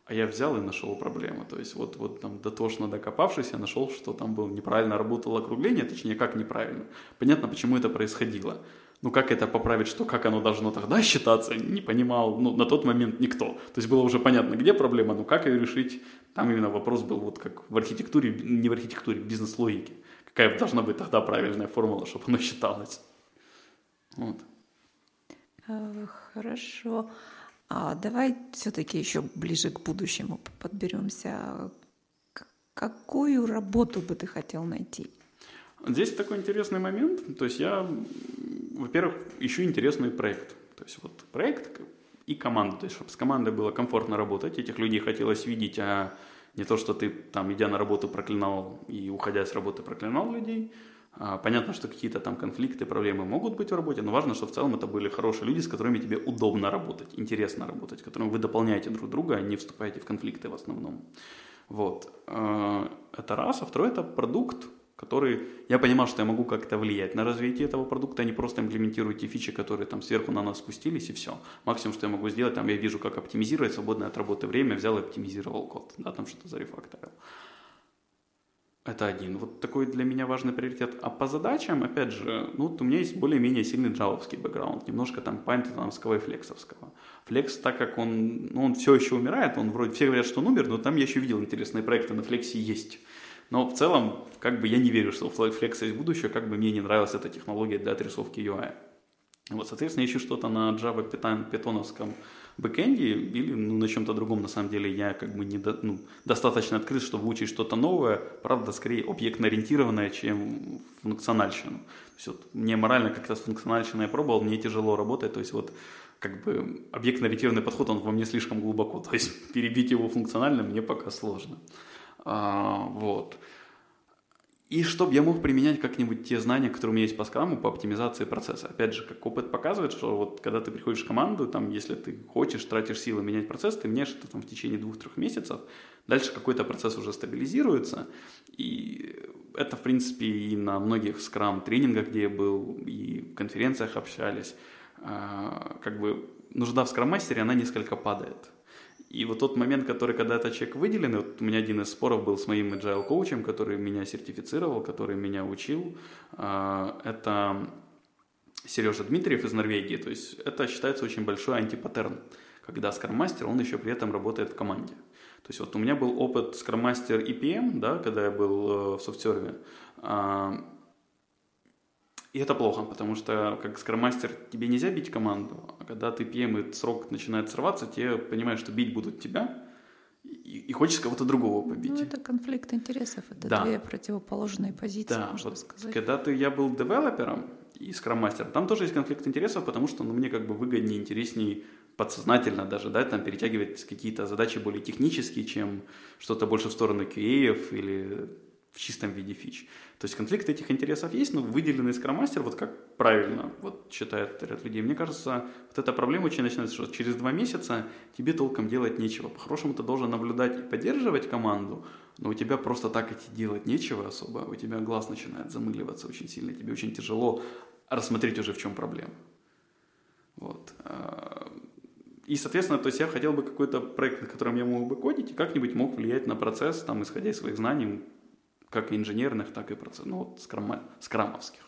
а я взял и нашел проблему. То есть вот, вот там дотошно докопавшись, я нашел, что там было неправильно работало округление, точнее, как неправильно. Понятно, почему это происходило. Ну, как это поправить, что как оно должно тогда считаться, не понимал, ну, на тот момент никто. То есть было уже понятно, где проблема, но как ее решить, там именно вопрос был вот как в архитектуре, не в архитектуре, в бизнес-логике какая должна быть тогда правильная формула, чтобы оно считалось. Вот. Э, хорошо. А давай все-таки еще ближе к будущему подберемся. Какую работу бы ты хотел найти? Здесь такой интересный момент. То есть я во-первых, ищу интересный проект. То есть вот проект и команда, то есть чтобы с командой было комфортно работать, этих людей хотелось видеть, а не то, что ты там, идя на работу, проклинал и уходя с работы, проклинал людей. А, понятно, что какие-то там конфликты, проблемы могут быть в работе, но важно, что в целом это были хорошие люди, с которыми тебе удобно работать, интересно работать, которыми вы дополняете друг друга, а не вступаете в конфликты в основном. Вот. А, это раз. А второй – это продукт, который я понимал, что я могу как-то влиять на развитие этого продукта, а не просто имплементирую те фичи, которые там сверху на нас спустились, и все. Максимум, что я могу сделать, там я вижу, как оптимизировать свободное от работы время, взял и оптимизировал код, да, там что-то зарефакторил. Это один. Вот такой для меня важный приоритет. А по задачам, опять же, ну, вот у меня есть более-менее сильный джавовский бэкграунд, немножко там пайтоновского и флексовского. Флекс, так как он, ну, он все еще умирает, он вроде, все говорят, что он умер, но там я еще видел интересные проекты на флексе есть. Но в целом, как бы я не верю, что у Flex есть будущее, как бы мне не нравилась эта технология для отрисовки UI. Вот, соответственно, ищу что-то на Java питоновском бэкэнде или ну, на чем-то другом, на самом деле, я как бы не до, ну, достаточно открыт, чтобы выучить что-то новое, правда, скорее объектно-ориентированное, чем функциональщину. То есть вот мне морально как-то с функциональщиной я пробовал, мне тяжело работать, то есть вот как бы объектно-ориентированный подход, он во мне слишком глубоко, то есть перебить его функционально мне пока сложно. А, вот. И чтобы я мог применять как-нибудь те знания, которые у меня есть по скраму, по оптимизации процесса. Опять же, как опыт показывает, что вот когда ты приходишь в команду, там, если ты хочешь, тратишь силы менять процесс, ты меняешь это там в течение двух-трех месяцев, дальше какой-то процесс уже стабилизируется, и это, в принципе, и на многих скрам-тренингах, где я был, и в конференциях общались, а, как бы нужда в скрам-мастере, она несколько падает. И вот тот момент, который, когда этот человек выделен, вот у меня один из споров был с моим agile коучем, который меня сертифицировал, который меня учил, а, это Сережа Дмитриев из Норвегии. То есть это считается очень большой антипаттерн, когда скрам-мастер, он еще при этом работает в команде. То есть вот у меня был опыт скрам-мастер и PM, да, когда я был э, в софтсерве. И это плохо, потому что как скромастер тебе нельзя бить команду, а когда ты PM и срок начинает срываться, тебе понимаешь, что бить будут тебя, и, и хочешь кого-то другого побить. Ну, это конфликт интересов, это да. две противоположные позиции, да, можно вот сказать. Когда ты, я был девелопером и скрам-мастером, там тоже есть конфликт интересов, потому что ну, мне как бы выгоднее, интереснее подсознательно даже, да, там перетягивать какие-то задачи более технические, чем что-то больше в сторону QA или в чистом виде фич. То есть конфликт этих интересов есть, но выделенный скромастер, вот как правильно вот считает ряд людей, мне кажется, вот эта проблема очень начинается, что через два месяца тебе толком делать нечего. По-хорошему ты должен наблюдать и поддерживать команду, но у тебя просто так идти делать нечего особо, у тебя глаз начинает замыливаться очень сильно, тебе очень тяжело рассмотреть уже в чем проблема. Вот. А, и, соответственно, то есть я хотел бы какой-то проект, на котором я мог бы кодить, и как-нибудь мог влиять на процесс, там, исходя из своих знаний, как инженерных, так и процесс, ну, вот скрама, скрамовских.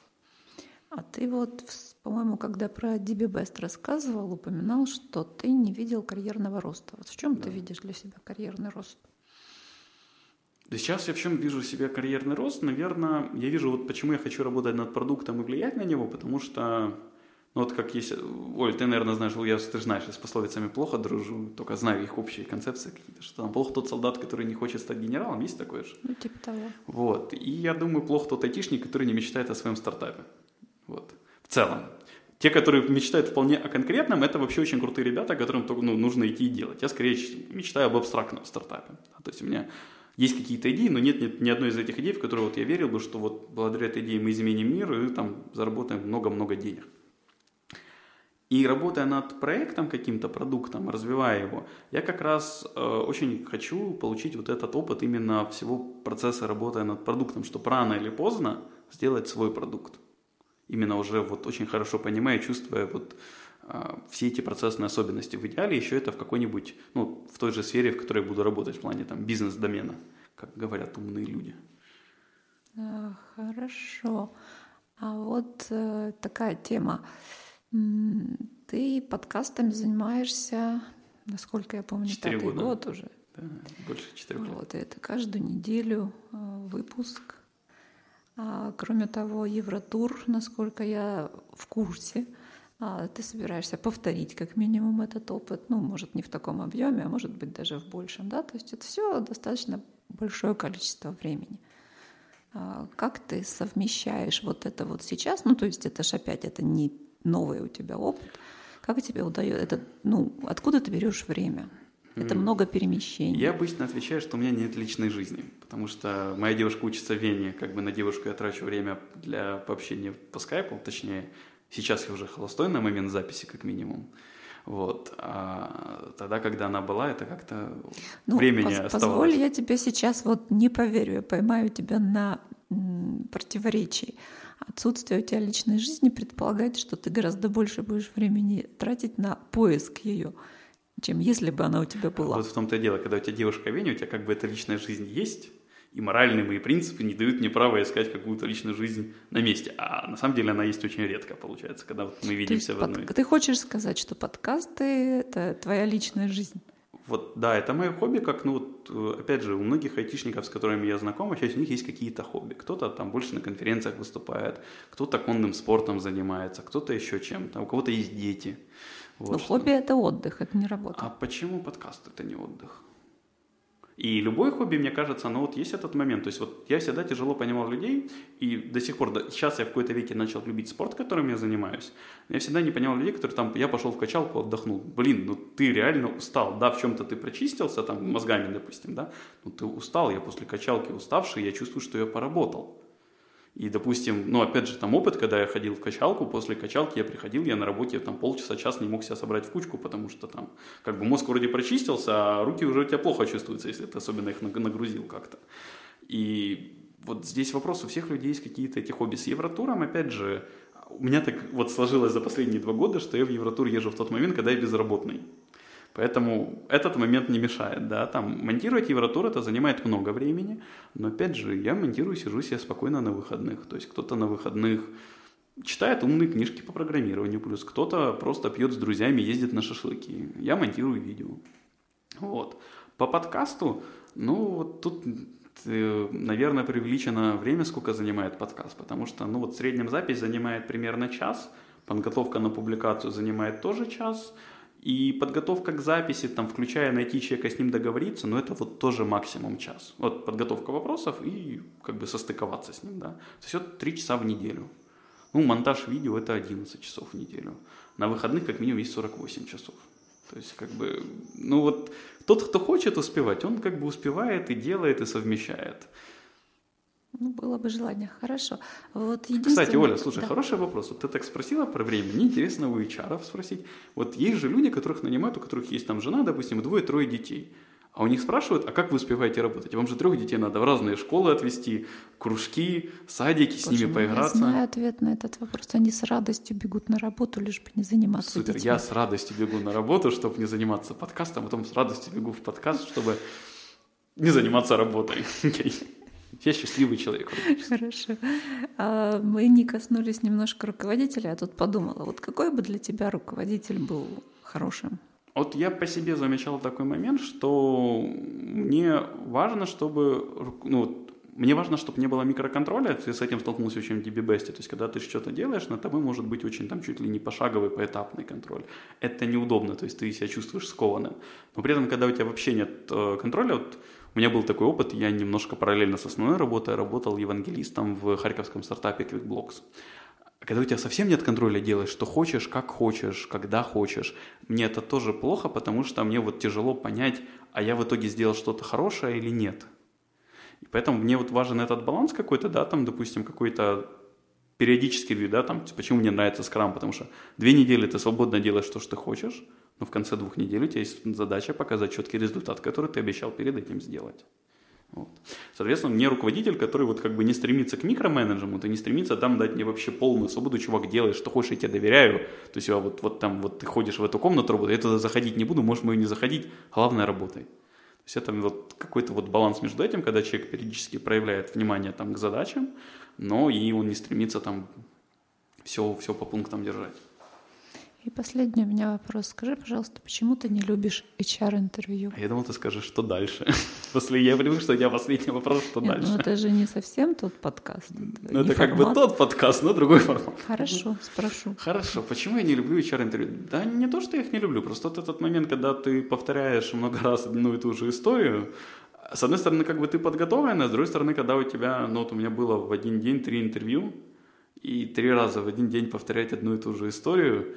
А ты вот, по-моему, когда про DB Best рассказывал, упоминал, что ты не видел карьерного роста. Вот в чем да. ты видишь для себя карьерный рост? Да сейчас я в чем вижу себе карьерный рост? Наверное, я вижу, вот почему я хочу работать над продуктом и влиять на него, потому что ну вот как есть, Оль, ты, наверное, знаешь, я, ты знаешь, я с пословицами плохо дружу, только знаю их общие концепции какие-то, что там плохо тот солдат, который не хочет стать генералом, есть такое же? Ну, типа того. Вот, и я думаю, плохо тот айтишник, который не мечтает о своем стартапе, вот, в целом. Те, которые мечтают вполне о конкретном, это вообще очень крутые ребята, которым только ну, нужно идти и делать. Я скорее мечтаю об абстрактном стартапе. То есть у меня есть какие-то идеи, но нет, нет ни одной из этих идей, в которые вот я верил бы, что вот благодаря этой идее мы изменим мир и там заработаем много-много денег. И работая над проектом, каким-то продуктом, развивая его, я как раз э, очень хочу получить вот этот опыт именно всего процесса работы над продуктом, чтобы рано или поздно сделать свой продукт. Именно уже вот очень хорошо понимая, чувствуя вот э, все эти процессные особенности. В идеале еще это в какой-нибудь, ну, в той же сфере, в которой я буду работать, в плане там бизнес-домена, как говорят умные люди. А, хорошо. А вот э, такая тема. Ты подкастами занимаешься, насколько я помню, пятый года. год уже. Да, больше четырех лет. Вот, это каждую неделю а, выпуск. А, кроме того, Евротур, насколько я в курсе, а, ты собираешься повторить как минимум этот опыт, ну, может, не в таком объеме, а может быть даже в большем, да, то есть это все достаточно большое количество времени. А как ты совмещаешь вот это вот сейчас? Ну, то есть это же опять, это не новый у тебя опыт. Как тебе удается это, ну, откуда ты берешь время? Это много перемещений. Я обычно отвечаю, что у меня нет личной жизни, потому что моя девушка учится в Вене, как бы на девушку я трачу время для общения по скайпу, точнее, сейчас я уже холостой на момент записи, как минимум. Вот. А тогда, когда она была, это как-то ну, времени пос- оставалось. Позволь, я тебе сейчас вот не поверю, я поймаю тебя на противоречии. Отсутствие у тебя личной жизни предполагает, что ты гораздо больше будешь времени тратить на поиск ее чем если бы она у тебя была. Вот в том-то и дело, когда у тебя девушка Веня, у тебя как бы эта личная жизнь есть, и моральные мои принципы не дают мне права искать какую-то личную жизнь на месте. А на самом деле она есть очень редко, получается, когда вот мы видимся в одной. Под... Ты хочешь сказать, что подкасты — это твоя личная жизнь? Вот, да, это мое хобби, как, ну, вот, э, опять же, у многих айтишников, с которыми я знаком, часть у них есть какие-то хобби. Кто-то там больше на конференциях выступает, кто-то конным спортом занимается, кто-то еще чем-то, у кого-то есть дети. Вот, что. хобби это отдых, это не работа. А почему подкаст это не отдых? И любой хобби, мне кажется, ну вот есть этот момент. То есть вот я всегда тяжело понимал людей, и до сих пор, сейчас я в какой-то веке начал любить спорт, которым я занимаюсь. Я всегда не понимал людей, которые там, я пошел в качалку, отдохнул. Блин, ну ты реально устал. Да, в чем-то ты прочистился, там, мозгами, допустим, да, но ты устал, я после качалки уставший, я чувствую, что я поработал. И, допустим, ну, опять же, там опыт, когда я ходил в качалку, после качалки я приходил, я на работе там полчаса, час не мог себя собрать в кучку, потому что там как бы мозг вроде прочистился, а руки уже у тебя плохо чувствуются, если ты особенно их нагрузил как-то. И вот здесь вопрос, у всех людей есть какие-то эти хобби. С Евротуром, опять же, у меня так вот сложилось за последние два года, что я в Евротур езжу в тот момент, когда я безработный. Поэтому этот момент не мешает, да, там монтировать Евротур это занимает много времени, но опять же, я монтирую, сижу себе спокойно на выходных, то есть кто-то на выходных читает умные книжки по программированию, плюс кто-то просто пьет с друзьями, ездит на шашлыки, я монтирую видео. Вот. По подкасту, ну, вот тут э, наверное, преувеличено время, сколько занимает подкаст, потому что, ну, вот в среднем запись занимает примерно час, подготовка на публикацию занимает тоже час, и подготовка к записи, там, включая найти человека, с ним договориться, ну, это вот тоже максимум час. Вот подготовка вопросов и как бы состыковаться с ним, да. То есть вот 3 часа в неделю. Ну, монтаж видео это 11 часов в неделю. На выходных как минимум есть 48 часов. То есть, как бы, ну вот, тот, кто хочет успевать, он как бы успевает и делает, и совмещает. Ну, было бы желание. Хорошо. Вот Кстати, Оля, слушай, да. хороший вопрос. Вот ты так спросила про время. Мне интересно у HR спросить. Вот есть же люди, которых нанимают, у которых есть там жена, допустим, двое-трое детей. А у них спрашивают, а как вы успеваете работать? Вам же трех детей надо в разные школы отвезти, кружки, садики, с Боже ними поиграться. Я знаю ответ на этот вопрос. Они с радостью бегут на работу, лишь бы не заниматься Супер, детьми. я с радостью бегу на работу, чтобы не заниматься подкастом, а потом с радостью бегу в подкаст, чтобы не заниматься работой. Я счастливый человек. Хорошо. А мы не коснулись немножко руководителя, а тут подумала, вот какой бы для тебя руководитель был хорошим? Вот я по себе замечал такой момент, что мне важно, чтобы ну, мне важно, чтобы не было микроконтроля, ты с этим столкнулся очень в DBBest, то есть когда ты что-то делаешь, на тобой может быть очень там чуть ли не пошаговый, поэтапный контроль. Это неудобно, то есть ты себя чувствуешь скованным. Но при этом, когда у тебя вообще нет э, контроля, вот у меня был такой опыт, я немножко параллельно с основной работой работал евангелистом в харьковском стартапе QuickBlocks. Когда у тебя совсем нет контроля, делаешь, что хочешь, как хочешь, когда хочешь, мне это тоже плохо, потому что мне вот тяжело понять, а я в итоге сделал что-то хорошее или нет. И поэтому мне вот важен этот баланс какой-то, да, там, допустим, какой-то периодический ревью, да, там, почему мне нравится скрам, потому что две недели ты свободно делаешь то, что ты хочешь, но в конце двух недель у тебя есть задача показать четкий результат, который ты обещал перед этим сделать. Вот. Соответственно, мне руководитель, который вот как бы не стремится к микроменеджменту, не стремится там дать мне вообще полную свободу, чувак, делай, что хочешь, я тебе доверяю. То есть, а вот, вот там вот ты ходишь в эту комнату работать, я туда заходить не буду, можешь мою не заходить, главное работай. То есть это вот какой-то вот баланс между этим, когда человек периодически проявляет внимание там к задачам, но и он не стремится там все, все по пунктам держать. И последний у меня вопрос. Скажи, пожалуйста, почему ты не любишь HR-интервью? А я думал, ты скажешь, что дальше. После я привык, что у тебя последний вопрос, что Нет, дальше. Ну это же не совсем тот подкаст. Ну это как бы тот подкаст, но другой формат. Хорошо, спрошу. Хорошо. Почему я не люблю HR-интервью? Да не то, что я их не люблю, просто вот этот момент, когда ты повторяешь много раз одну и ту же историю, с одной стороны, как бы ты подготовлен, а с другой стороны, когда у тебя, ну вот у меня было в один день три интервью, и три раза в один день повторять одну и ту же историю,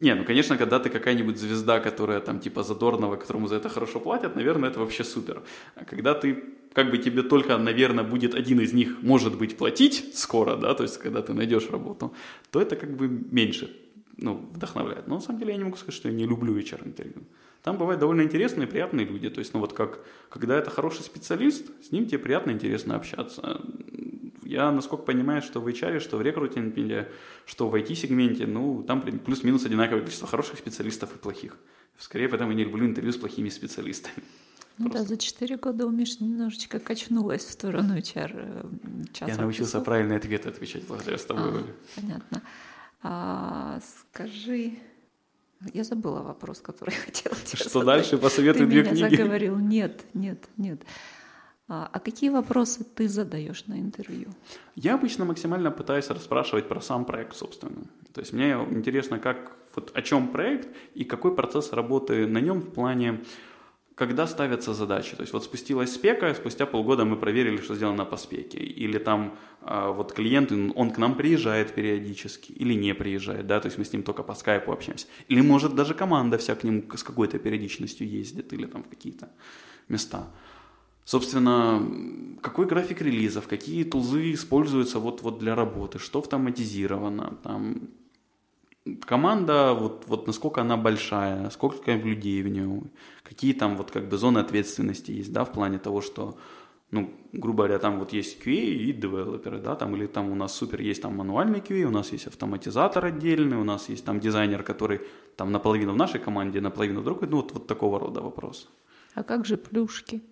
не, ну, конечно, когда ты какая-нибудь звезда, которая там типа задорного, которому за это хорошо платят, наверное, это вообще супер. А когда ты, как бы тебе только, наверное, будет один из них, может быть, платить скоро, да, то есть когда ты найдешь работу, то это как бы меньше, ну, вдохновляет. Но на самом деле я не могу сказать, что я не люблю HR-интервью. Там бывают довольно интересные, приятные люди. То есть, ну вот как, когда это хороший специалист, с ним тебе приятно, интересно общаться. Я, насколько понимаю, что в HR, что в рекрутинге, что в IT-сегменте, ну, там плюс-минус одинаковое количество хороших специалистов и плохих. Скорее, поэтому я не люблю интервью с плохими специалистами. Ну Просто. да, за четыре года у Миши немножечко качнулась в сторону HR. Э, я научился правильные ответы отвечать благодаря с тобой. А, понятно. А, скажи, я забыла вопрос, который хотела тебе Что задать. дальше? Посоветуй ты две меня книги. заговорил. Нет, нет, нет. А, а какие вопросы ты задаешь на интервью? Я обычно максимально пытаюсь расспрашивать про сам проект, собственно. То есть мне интересно, как, вот, о чем проект и какой процесс работы на нем в плане когда ставятся задачи. То есть вот спустилась спека, спустя полгода мы проверили, что сделано по спеке. Или там э, вот клиент, он к нам приезжает периодически или не приезжает, да, то есть мы с ним только по скайпу общаемся. Или может даже команда вся к нему с какой-то периодичностью ездит или там в какие-то места. Собственно, какой график релизов, какие тулзы используются вот, вот для работы, что автоматизировано, там, команда, вот, вот насколько она большая, сколько людей в ней, какие там вот как бы зоны ответственности есть, да, в плане того, что, ну, грубо говоря, там вот есть QA и девелоперы, да, там, или там у нас супер есть там мануальный QA, у нас есть автоматизатор отдельный, у нас есть там дизайнер, который там наполовину в нашей команде, наполовину в другой, ну, вот, вот такого рода вопрос. А как же плюшки?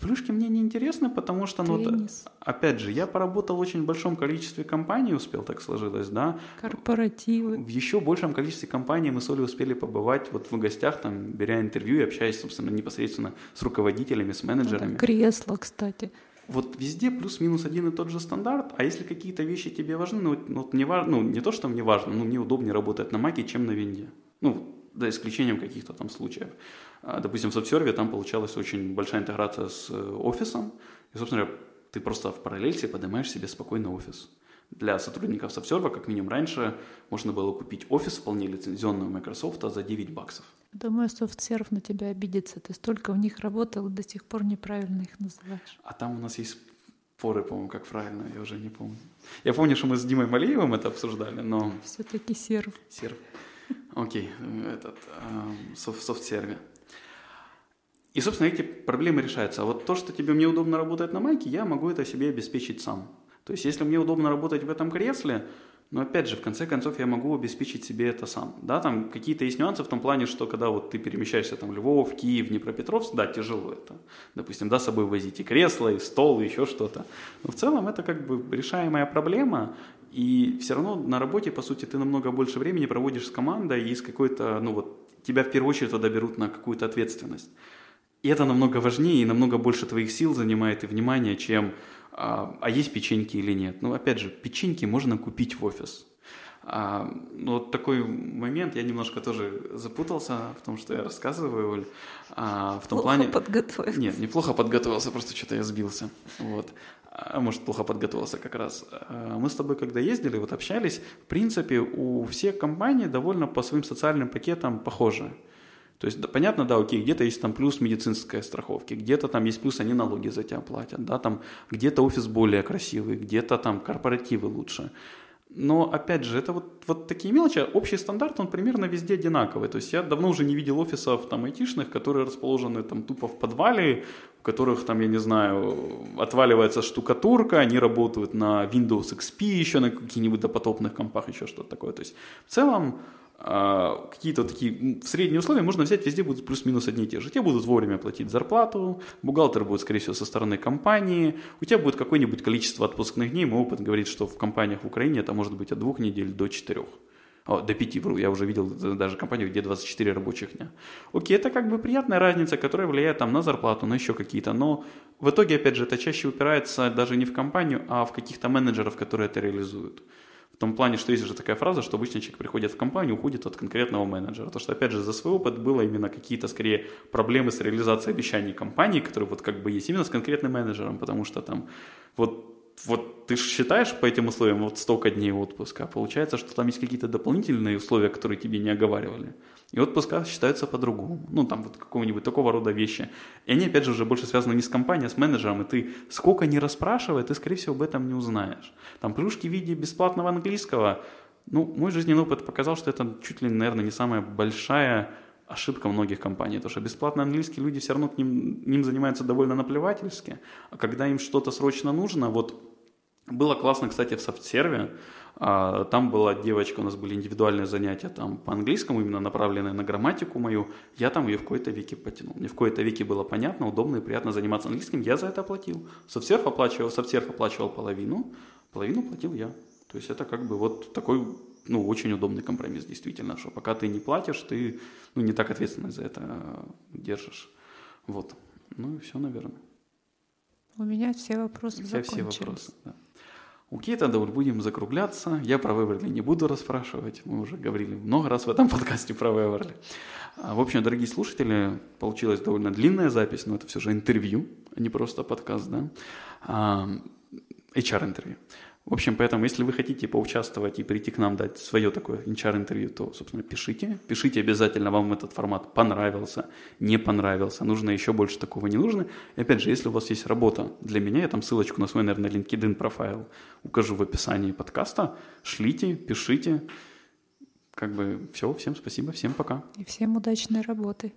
Плюшки мне не интересны, потому что, ну, Теннис. опять же, я поработал в очень большом количестве компаний, успел так сложилось, да. Корпоративы. В еще большем количестве компаний мы с Олей успели побывать вот в гостях, там, беря интервью и общаясь, собственно, непосредственно с руководителями, с менеджерами. Ну, кресло, кстати. Вот везде плюс-минус один и тот же стандарт, а если какие-то вещи тебе важны, ну, вот мне важно, ну, не то, что мне важно, но мне удобнее работать на маке, чем на винде. Ну, за исключением каких-то там случаев. А, допустим, в SubServe там получалась очень большая интеграция с э, офисом, и, собственно, ты просто в параллельсе поднимаешь себе спокойно офис. Для сотрудников SubServe, как минимум раньше, можно было купить офис вполне лицензионного Microsoft за 9 баксов. Думаю, SoftServe на тебя обидится. Ты столько в них работал до сих пор неправильно их называешь. А там у нас есть споры, по-моему, как правильно, я уже не помню. Я помню, что мы с Димой Малеевым это обсуждали, но... Все-таки serve. Serve. Окей, этот, SoftServe. И, собственно, эти проблемы решаются. А вот то, что тебе мне удобно работать на маке, я могу это себе обеспечить сам. То есть, если мне удобно работать в этом кресле, но опять же, в конце концов, я могу обеспечить себе это сам. Да, там какие-то есть нюансы в том плане, что когда вот ты перемещаешься там Львов, Киев, Днепропетровск, да, тяжело это. Допустим, да, с собой возить и кресло, и стол, и еще что-то. Но в целом это как бы решаемая проблема, и все равно на работе, по сути, ты намного больше времени проводишь с командой и с какой-то, ну вот, тебя в первую очередь туда берут на какую-то ответственность. И это намного важнее и намного больше твоих сил занимает и внимания, чем а, а есть печеньки или нет. Ну, опять же, печеньки можно купить в офис. А, ну, вот такой момент, я немножко тоже запутался в том, что я рассказываю, Оль. А, в том плохо плане... подготовился. Нет, неплохо подготовился, просто что-то я сбился. Вот а может, плохо подготовился как раз. А, мы с тобой, когда ездили, вот общались, в принципе, у всех компаний довольно по своим социальным пакетам похожи. То есть, да, понятно, да, окей, где-то есть там плюс медицинской страховки, где-то там есть плюс, они налоги за тебя платят, да, там где-то офис более красивый, где-то там корпоративы лучше. Но, опять же, это вот, вот такие мелочи. Общий стандарт, он примерно везде одинаковый. То есть я давно уже не видел офисов там айтишных, которые расположены там тупо в подвале, у которых там, я не знаю, отваливается штукатурка, они работают на Windows XP еще, на каких-нибудь допотопных компах, еще что-то такое. То есть в целом а, какие-то такие средние условия можно взять, везде будут плюс-минус одни и те же. Тебе будут вовремя платить зарплату, бухгалтер будет, скорее всего, со стороны компании, у тебя будет какое-нибудь количество отпускных дней, мой опыт говорит, что в компаниях в Украине это может быть от двух недель до четырех. О, до пяти, вру, я уже видел даже компанию, где 24 рабочих дня. Окей, это как бы приятная разница, которая влияет там на зарплату, на еще какие-то, но в итоге, опять же, это чаще упирается даже не в компанию, а в каких-то менеджеров, которые это реализуют том плане, что есть же такая фраза, что обычно человек приходит в компанию, уходит от конкретного менеджера. Потому что, опять же, за свой опыт было именно какие-то, скорее, проблемы с реализацией обещаний компании, которые вот как бы есть именно с конкретным менеджером, потому что там вот вот ты считаешь по этим условиям вот столько дней отпуска, а получается, что там есть какие-то дополнительные условия, которые тебе не оговаривали. И отпуска считаются по-другому. Ну, там вот какого-нибудь такого рода вещи. И они, опять же, уже больше связаны не с компанией, а с менеджером. И ты сколько не расспрашивай, ты, скорее всего, об этом не узнаешь. Там плюшки в виде бесплатного английского. Ну, мой жизненный опыт показал, что это чуть ли, наверное, не самая большая ошибка многих компаний, потому что бесплатно английский люди все равно к ним, ним занимаются довольно наплевательски, а когда им что-то срочно нужно, вот было классно, кстати, в софтсерве, а, там была девочка, у нас были индивидуальные занятия там по английскому, именно направленные на грамматику мою. Я там ее в какой-то веке потянул. Мне в какой-то веке было понятно, удобно и приятно заниматься английским. Я за это оплатил. Софтсерф оплачивал, софтсерф оплачивал половину, половину платил я. То есть это как бы вот такой ну, очень удобный компромисс, действительно, что пока ты не платишь, ты ну, не так ответственно за это держишь. Вот. Ну и все, наверное. У меня все вопросы У тебя все вопросы, да. Окей, тогда вот будем закругляться. Я про Веверли не буду расспрашивать. Мы уже говорили много раз в этом подкасте про Веверли. А, в общем, дорогие слушатели, получилась довольно длинная запись, но это все же интервью, а не просто подкаст, да? HR-интервью. В общем, поэтому, если вы хотите поучаствовать и прийти к нам дать свое такое HR-интервью, то, собственно, пишите. Пишите обязательно, вам этот формат понравился, не понравился, нужно еще больше такого не нужно. И опять же, если у вас есть работа для меня, я там ссылочку на свой, наверное, LinkedIn профайл укажу в описании подкаста. Шлите, пишите. Как бы все, всем спасибо, всем пока. И всем удачной работы.